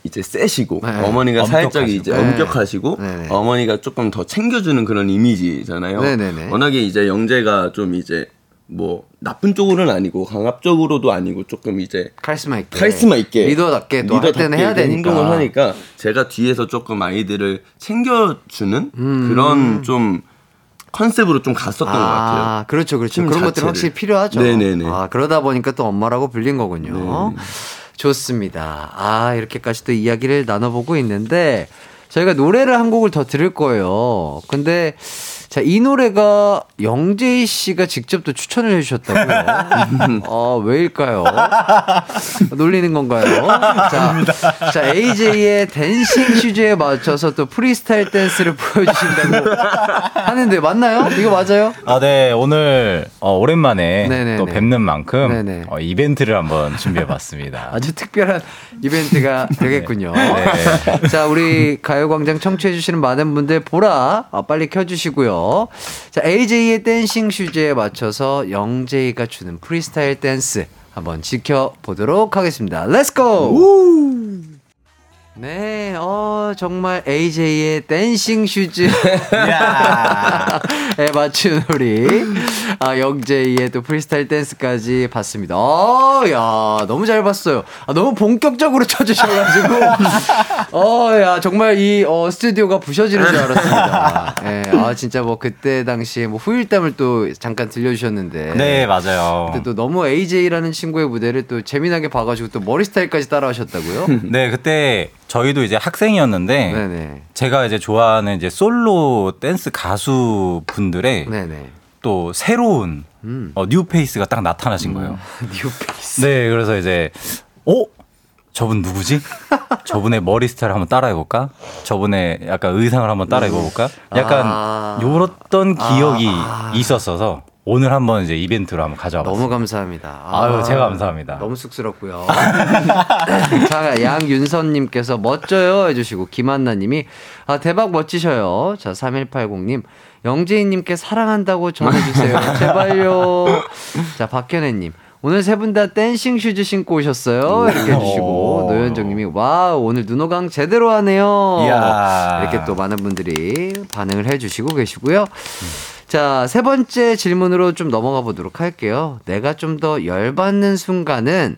이제 세시고 네. 어머니가 살짝 엄격하시고. 이제 네. 엄격하시고 네네. 어머니가 조금 더 챙겨주는 그런 이미지잖아요. 네네네. 워낙에 이제 영재가 좀 이제 뭐 나쁜 쪽으로는 아니고 강압적으로도 아니고 조금 이제 카리스마 있게. 카리스마 있게 리더답게 또할 때는 해야 되니까. 행동을 하니까 제가 뒤에서 조금 아이들을 챙겨주는 그런 좀 컨셉으로 좀 갔었던 것 같아요. 아, 그렇죠, 그렇죠. 팀 그런 자체를. 확실히 필요하죠. 네네네. 아, 그러다 보니까 또 엄마라고 불린 거군요. 네. 좋습니다. 아, 이렇게까지 또 이야기를 나눠보고 있는데, 저희가 노래를 한 곡을 더 들을 거예요. 근데, 자, 이 노래가 영제이 씨가 직접 또 추천을 해주셨다고요. 어, 왜일까요? 놀리는 건가요? 자, 자, AJ의 Dancing Shoes에 맞춰서 또 프리스타일 댄스를 보여주신다고 하는데 맞나요? 이거 맞아요? 아, 네. 오늘 어, 오랜만에 네네네. 또 뵙는 만큼. 어, 이벤트를 한번 준비해봤습니다. 아주 특별한 이벤트가 되겠군요. 네. 자, 우리 가요광장 청취해주시는 많은 분들 보라 아, 빨리 켜주시고요. 자, AJ의 Dancing Shoes에 맞춰서 영제이가 주는 프리스타일 댄스 한번 지켜보도록 하겠습니다. Let's go! 네, 어, 정말 AJ의 Dancing Shoes에 맞춘 우리, 아, 영제이의 또 프리스타일 댄스까지 봤습니다. 어, 야, 너무 잘 봤어요. 아, 너무 본격적으로 쳐주셔가지고, 어, 야, 정말 이, 어, 스튜디오가 부셔지는 줄 알았습니다. 예, 아, 진짜 뭐 그때 당시에 뭐 후일담을 또 잠깐 들려주셨는데. 네, 맞아요. 그때 또 너무 AJ라는 친구의 무대를 또 재미나게 봐가지고 또 머리 스타일까지 따라하셨다고요? 네, 그때 저희도 이제 학생이었는데 네네. 제가 이제 좋아하는 이제 솔로 댄스 가수 분들의. 또 새로운 음. 어, new face가 딱 나타나신 거예요. new face. 네, 그래서 이제 어? 저분 누구지? 저분의 머리 스타일 한번 따라해볼까? 저분의 약간 의상을 한번 따라해볼까? 약간 아. 요랬던 기억이 아. 있었어서 오늘 한번 이제 이벤트로 한번 가져와 봤습니다. 너무 감사합니다. 아 유, 제가 감사합니다. 너무 쑥스럽고요. 자, 양윤선 님께서 멋져요 해 주시고, 김한나 님이, 아, 대박 멋지셔요. 자, 3180님, 영제이 님께 사랑한다고 전해 주세요. 제발요. 자, 박현애 님. 오늘 세 분 다 dancing shoes 신고 오셨어요. 이렇게 해주시고, 오. 노현정님이, 와, 오늘 눈호강 제대로 하네요. 이야. 이렇게 또 많은 분들이 반응을 해주시고 계시고요. 자, 세 번째 질문으로 좀 넘어가 보도록 할게요. 내가 좀 더 열받는 순간은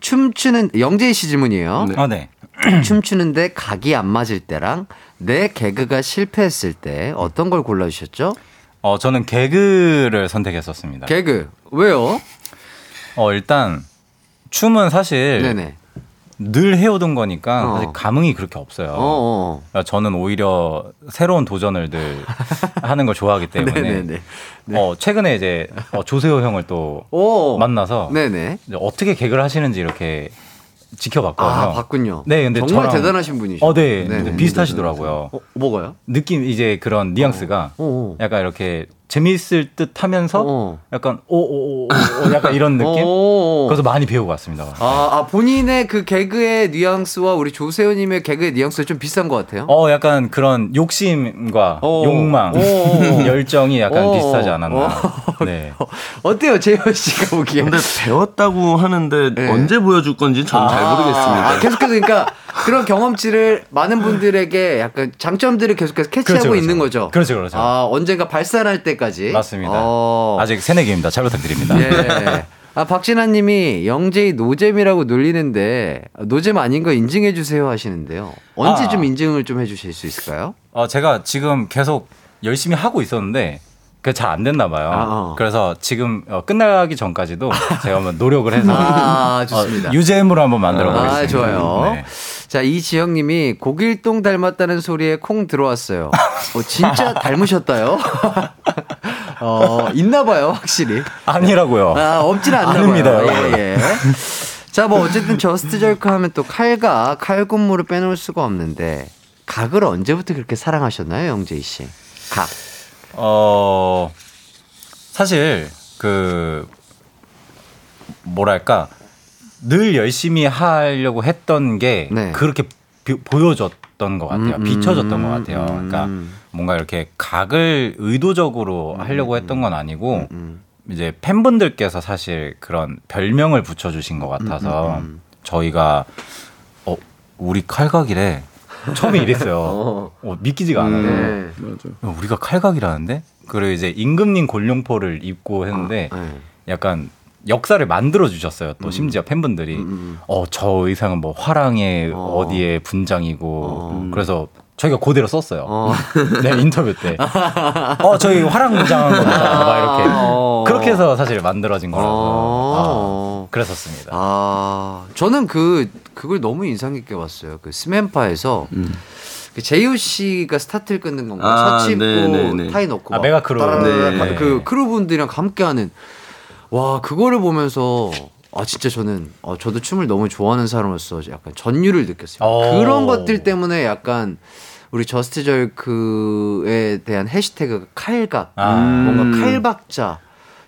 춤추는, 영제이 씨 질문이에요. 아, 네. 춤추는데 각이 안 맞을 때랑 내 개그가 실패했을 때 어떤 걸 골라 주셨죠? 어, 저는 개그를 선택했었습니다. 개그. 왜요? 어, 일단 춤은 사실 네네. 늘 해오던 거니까 어. 사실 감흥이 그렇게 없어요. 어, 어. 그러니까 저는 오히려 새로운 도전을 늘 하는 걸 좋아하기 때문에 네네네. 네. 어, 최근에 이제 어, 조세호 형을 또 오. 만나서 어떻게 개그를 하시는지 이렇게 지켜봤거든요. 아, 봤군요. 네, 근데 정말 저랑- 대단하신 분이죠. 어, 네, 비슷하시더라고요. 어, 뭐가요? 느낌 이제 그런 뉘앙스가 어, 어. 약간 이렇게 재미있을 듯 하면서 어. 약간 오오오 약간 이런 느낌. 오. 그래서 많이 배우고 왔습니다. 아, 아, 본인의 그 개그의 뉘앙스와 우리 조세호님의 개그의 뉘앙스가 좀 비슷한 것 같아요. 어, 약간 그런 욕심과 어. 욕망, 어. 열정이 약간 어. 비슷하지 않았나. 어. 네. 어때요, 제이호 씨가 보기에? 근데 배웠다고 하는데 네. 언제 보여줄 건지 저는 잘 모르겠습니다. 아, 계속해서 그러니까 그런 경험치를 많은 분들에게 약간 장점들을 계속해서 캐치하고 그렇죠, 그렇죠. 있는 거죠. 그렇죠, 그렇죠. 아, 언젠가 발산할 때까지. 맞습니다. 어. 아직 새내기입니다. 잘 부탁드립니다. 예. 아, 박진아 님이 영제이 노잼이라고 놀리는데 노잼 아닌 거 인증해 주세요 하시는데요. 언제 아. 좀 인증을 좀 해 주실 수 있을까요? 어, 제가 지금 계속 열심히 하고 있었는데 그게 잘 안 됐나 봐요. 아, 어. 그래서 지금 어, 끝나기 전까지도 제가 한번 노력을 해서 아, 좋습니다. 어, 유잼으로 한번 만들어 보겠습니다. 아, 좋아요. 네. 자, 이지영 님이 고길동 닮았다는 소리에 콩 들어왔어요. 어, 진짜 닮으셨다요? 어, 있나 봐요, 확실히. 아니라고요. 아, 없지는 않나 아닙니다, 봐요. 예, 예. 자, 뭐 어쨌든 저스트 절크 하면 또 칼과 칼군무를 빼놓을 수가 없는데 각을 언제부터 그렇게 사랑하셨나요, 영재희 씨? 각. 어 사실 그 뭐랄까 늘 열심히 하려고 했던 게 네. 그렇게 비- 보여졌던 것 같아요. 음, 비춰졌던 음, 것 같아요. 음. 그러니까 뭔가 이렇게 각을 의도적으로 하려고 했던 건 아니고 음. 이제 팬분들께서 사실 그런 별명을 붙여주신 것 음, 같아서 저희가 어 우리 칼각이래 처음에 이랬어요. 어. 어, 믿기지가 않아요. 네. 야, 우리가 칼각이라는데? 그리고 이제 임금님 골룡포를 입고 했는데 네. 약간 역사를 만들어 주셨어요. 또 심지어 팬분들이 음. 어저 의상은 뭐 화랑의 어. 어. 디에 분장이고 어. 그래서 저희가 그대로 썼어요. 어. 네 인터뷰 때. 어 저희 화랑 분장한 겁니다. 막 이렇게 어. 그렇게 해서 사실 만들어진 거라서 어. 아, 그랬었습니다. 아, 저는 그, 그걸 너무 인상 깊게 봤어요. 그 스맨파에서 그 제이호 씨가 스타트를 끊는 건가? 아, 셔츠 입고 네, 네, 네. 타이 넣고 아, 막 mega crew. 네. 그 crew분들이랑 함께하는 와 그거를 보면서 아 진짜 저는 어, 저도 춤을 너무 좋아하는 사람으로서 약간 전율을 느꼈어요. 오. 그런 것들 때문에 약간 우리 저스트 절크에 대한 해시태그 칼각 아. 뭔가 칼박자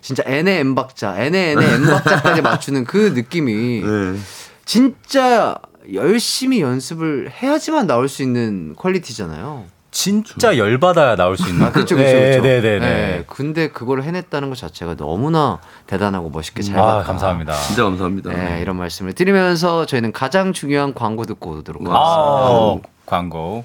진짜 N의 M박자 N의 N의 M박자까지 맞추는 그 느낌이 네. 진짜 열심히 연습을 해야지만 나올 수 있는 퀄리티잖아요. 진짜 열받아야 나올 수 있는. 아, 그렇죠, 그렇죠, 네, 그렇죠. 네, 네, 네, 네. 근데 그걸 해냈다는 것 자체가 너무나 대단하고 멋있게 잘 아, 봤다. 감사합니다. 진짜 감사합니다. 네, 이런 말씀을 드리면서 저희는 가장 중요한 광고 듣고 오도록 하겠습니다. 아, 광고.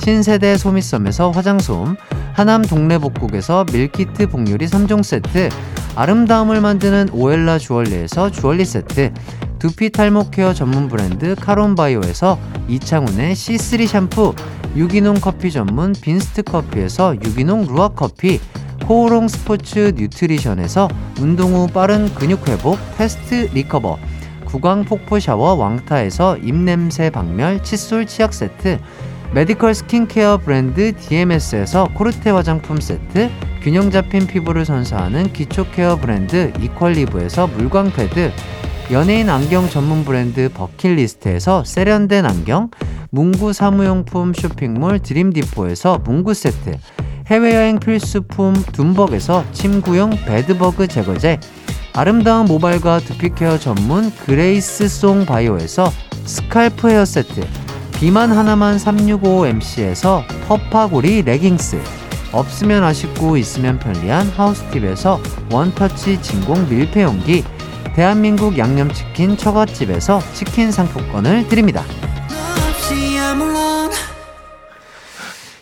신세대 소미섬에서 화장솜, 하남 동래복국에서 밀키트 복요리 3종 세트, 아름다움을 만드는 오엘라 주얼리에서 주얼리 세트, 두피 탈모 케어 전문 브랜드 카론바이오에서 이창훈의 C3 샴푸, 유기농 커피 전문 빈스트 커피에서 유기농 루아 커피, 코오롱 스포츠 뉴트리션에서 운동 후 빠른 근육 회복 테스트 리커버, 구강 폭포 샤워 왕타에서 입냄새 박멸 칫솔 치약 세트, 메디컬 스킨케어 브랜드 DMS에서 코르테 화장품 세트, 균형 잡힌 피부를 선사하는 기초 케어 브랜드 이퀄리브에서 물광 패드, 연예인 안경 전문 브랜드 버킷리스트에서 세련된 안경, 문구 사무용품 쇼핑몰 드림디포에서 문구 세트, 해외여행 필수품 둠벅에서 침구용 bedbug 제거제, 아름다운 모발과 두피케어 전문 그레이스 송 바이오에서 스칼프 헤어 세트, 비만 하나만 365MC에서 퍼파고리 레깅스, 없으면 아쉽고 있으면 편리한 하우스팁에서 원터치 진공 밀폐용기, 대한민국 양념치킨 처갓집에서 치킨 상품권을 드립니다.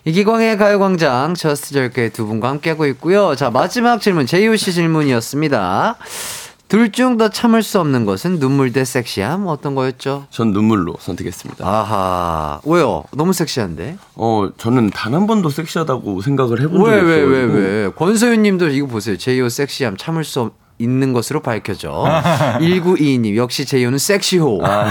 이기광의 가요광장 저스트 절크의 두 분과 함께하고 있고요. 자 마지막 질문 제이오 씨 질문이었습니다. 둘 중 더 참을 수 없는 것은 눈물 대 섹시함 어떤 거였죠? 전 눈물로 선택했습니다. 아하 왜요? 너무 섹시한데? 어, 저는 단 한 번도 섹시하다고 생각을 해본 적이 왜 없어요. 왜왜 왜? 권소윤님도 이거 보세요. 제이오 섹시함 참을 수 없. 있는 것으로 밝혀져. 1922님, 역시 제이오는 섹시호. 아,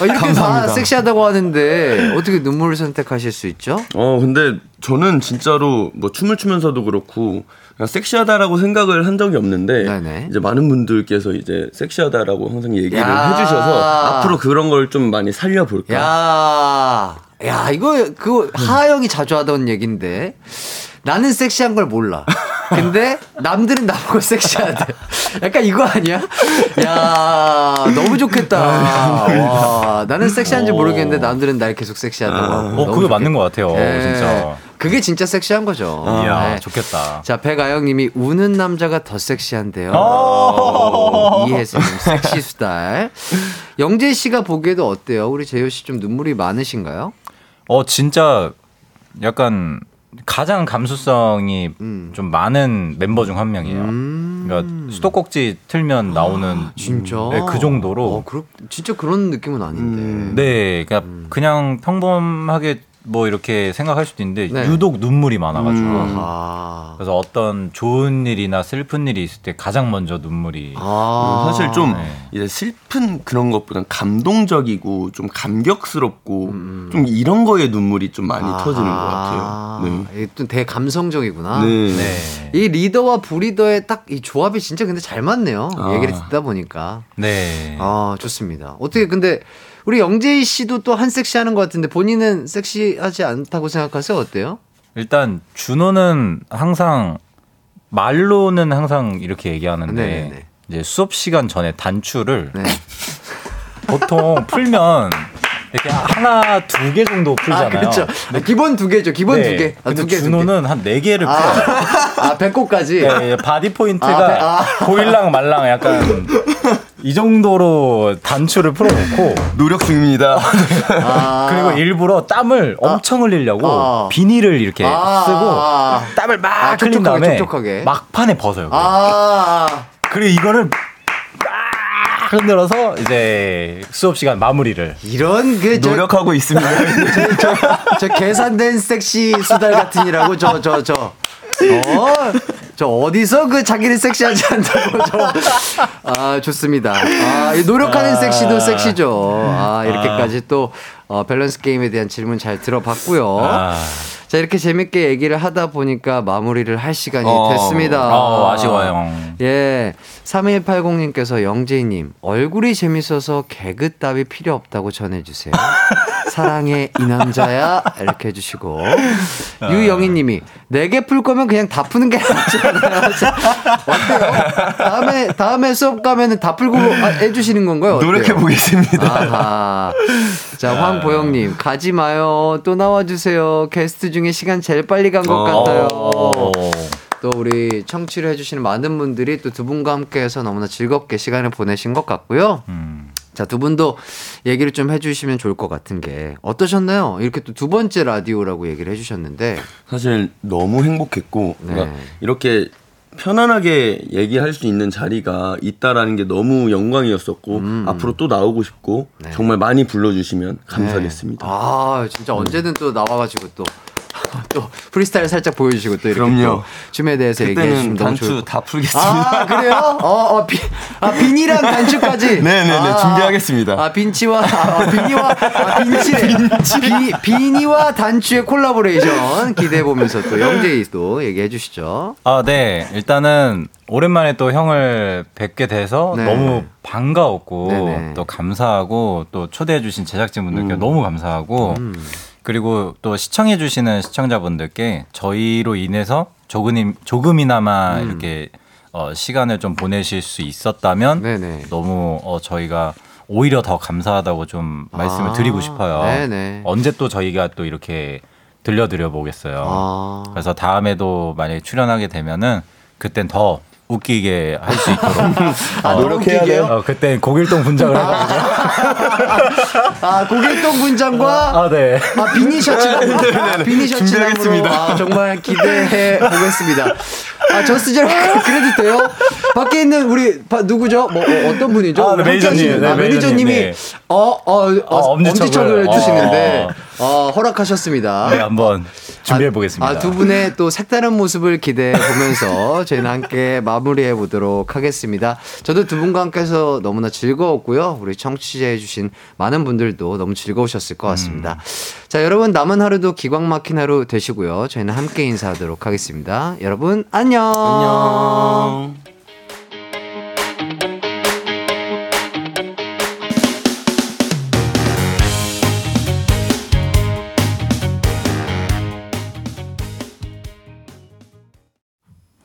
이렇게 다 감사합니다. 섹시하다고 하는데, 어떻게 눈물을 선택하실 수 있죠? 어, 근데 저는 진짜로 뭐 춤을 추면서도 그렇고 섹시하다라고 생각을 한 적이 없는데 네네. 이제 많은 분들께서 이제 섹시하다라고 항상 얘기를 야. 해주셔서 앞으로 그런 걸 좀 많이 살려볼까. 야, 야, 이거, 그거, 하하영이 자주 하던 얘기인데. 나는 섹시한 걸 몰라. 근데 남들은 나보고 섹시하대. 약간 이거 아니야? 야, 너무 좋겠다. 와, 나는 섹시한지 모르겠는데 남들은 날 계속 섹시하다고 하고. 어, 그게 맞는 좋겠다. 것 같아요. 예. 진짜. 그게 진짜 섹시한 거죠. 이야, 네. 좋겠다. 자, 백아영님이 우는 남자가 더 섹시한데요. 오. 이혜수님 섹시 수달. 영재 씨가 보기에도 어때요? 우리 재효 씨 좀 눈물이 많으신가요? 어, 진짜 약간 가장 감수성이 음. 좀 많은 멤버 중 한 명이에요. 그러니까 수도꼭지 틀면 나오는 진짜. 네, 그 정도로. 어, 그렇, 진짜 그런 느낌은 아닌데. 네, 그러니까 그냥 평범하게 뭐 이렇게 생각할 수도 있는데 네. 유독 눈물이 많아가지고. 아하. 그래서 어떤 좋은 일이나 슬픈 일이 있을 때 가장 먼저 눈물이. 아. 사실 좀 네. 이제 슬픈 그런 것보단 감동적이고 좀 감격스럽고 음. 좀 이런 거에 눈물이 좀 많이 터지는 것 같아요. 네. 이게 또 되게 감성적이구나. 네. 네. 이 리더와 부리더의 딱 이 조합이 진짜 근데 잘 맞네요. 아. 얘기를 듣다 보니까. 네. 아, 좋습니다. 어떻게 근데 우리 영재희 씨도 또 한 섹시 하는 것 같은데 본인은 섹시하지 않다고 생각하세요? 어때요? 일단 준호는 항상 말로는 항상 이렇게 얘기하는데 네네네. 이제 수업 시간 전에 단추를 네. 보통 풀면 이렇게 하나 두 개 정도 풀잖아요. 아, 그렇죠. 아, 기본 두 개죠. 기본 네. 두 개. 아, 근데 두 개, 두 개. 준호는 한 네 개를 풀어요. 아, 배꼽까지. 네, body 포인트가 아, 배- 아. 보일랑 말랑 약간 이 정도로 단추를 풀어놓고 노력 중입니다. 아. 그리고 일부러 땀을 엄청 흘리려고 아. 비니를 이렇게 아. 쓰고 땀을 막 아, 흘린 촉촉하게, 다음에 촉촉하게. 막판에 벗어요. 아, 그리고 이거를 막 흔들어서 이제 수업 시간 마무리를 이런 그 저, 노력하고 있습니다. 저, 저 계산된 섹시 수달 같은이라고 저 저 저. 어, 저 어디서 그 자기를 섹시하지 않다고 저. 아, 좋습니다. 아, 이 노력하는 섹시도 섹시죠. 아, 이렇게까지 또 어, 밸런스 게임에 대한 질문 잘 들어봤고요. 아. 자, 이렇게 재밌게 얘기를 하다 보니까 마무리를 할 시간이 어, 됐습니다. 어, 아쉬워요. 예. 3180님께서 영재님, 얼굴이 재밌어서 개그 따위 필요 없다고 전해주세요. 사랑해, 이 남자야. 이렇게 해주시고. 아. 유영희님이, 네 개 풀 거면 그냥 다 푸는 게 낫잖아요. 어때요? 다음에, 다음에 수업 가면은 다 풀고 아, 해주시는 건가요? 어때요? 노력해 보겠습니다. 아하. 자, 황보영님, 가지 마요. 또 나와주세요. 게스트 중에 시간 제일 빨리 간 것 같아요. 어. 또 우리 청취를 해주시는 많은 분들이 또 두 분과 함께해서 너무나 즐겁게 시간을 보내신 것 같고요. 음. 자, 두 분도 얘기를 좀 해주시면 좋을 것 같은 게 어떠셨나요? 이렇게 또 두 번째 라디오라고 얘기를 해주셨는데. 사실 너무 행복했고 네. 그러니까 이렇게 편안하게 얘기할 수 있는 자리가 있다라는 게 너무 영광이었었고 음. 앞으로 또 나오고 싶고 네. 정말 많이 불러주시면 감사하겠습니다. 아, 진짜 언제든 또 나와가지고 또. 또 프리스타일 살짝 보여주시고 또 이렇게 그럼요. 또 춤에 대해서 얘기해 주시면 너무 좋을 단추 것다 풀겠습니다. 아, 그래요? 어, 어, 비, 아, 비니랑 단추까지? 네네네, 아, 준비하겠습니다. 아, 빈치와, 아, 비니와, 아, 빈치래. 비, 비니와 단추의 콜라보레이션 기대해 보면서 또 영재이 또 얘기해 주시죠. 아, 네. 일단은 오랜만에 또 형을 뵙게 돼서 네. 너무 반가웠고 네네. 또 감사하고 또 초대해 주신 제작진분들께 너무 감사하고 음. 그리고 또 시청해주시는 시청자분들께 저희로 인해서 조금, 조금이나마 음. 이렇게 어, 시간을 좀 보내실 수 있었다면 네네. 너무 어, 저희가 오히려 더 감사하다고 좀 말씀을 아, 드리고 싶어요. 네네. 언제 또 저희가 또 이렇게 들려드려 보겠어요. 아. 그래서 다음에도 만약에 출연하게 되면은 그땐 더 웃기게 할 수 있도록 아, 노력해야 돼요? 어, 그땐 고길동 분장을 아, 고길동 분장과 아, 네. 아, 비니 셔츠nam으로. 아, 비니 셔츠남으로. 준비하겠습니다. 아, 정말 기대해 보겠습니다. 아, 저스트제로 그래도 돼요? 밖에 있는 우리, 바- 누구죠? 뭐, 어, 떤 분이죠? 아, 네, 매니저님. 함께하시는- 네, 아, 매니저님이, 매니저님, 네. 어, 어, 어, 어, 엄지척을. 엄지척을 해주시는데, 어. 어, 허락하셨습니다. 네, 한번 준비해 보겠습니다. 아, 두 분의 또 색다른 모습을 기대해 보면서 저희는 함께 마무리해 보도록 하겠습니다. 저도 두 분과 함께 해서 너무나 즐거웠고요. 우리 청취해 주신 많은 분들도 너무 즐거우셨을 것 같습니다. 음. 자, 여러분 남은 하루도 기광 막힌 하루 되시고요. 저희는 함께 인사하도록 하겠습니다. 여러분 안녕. 안녕.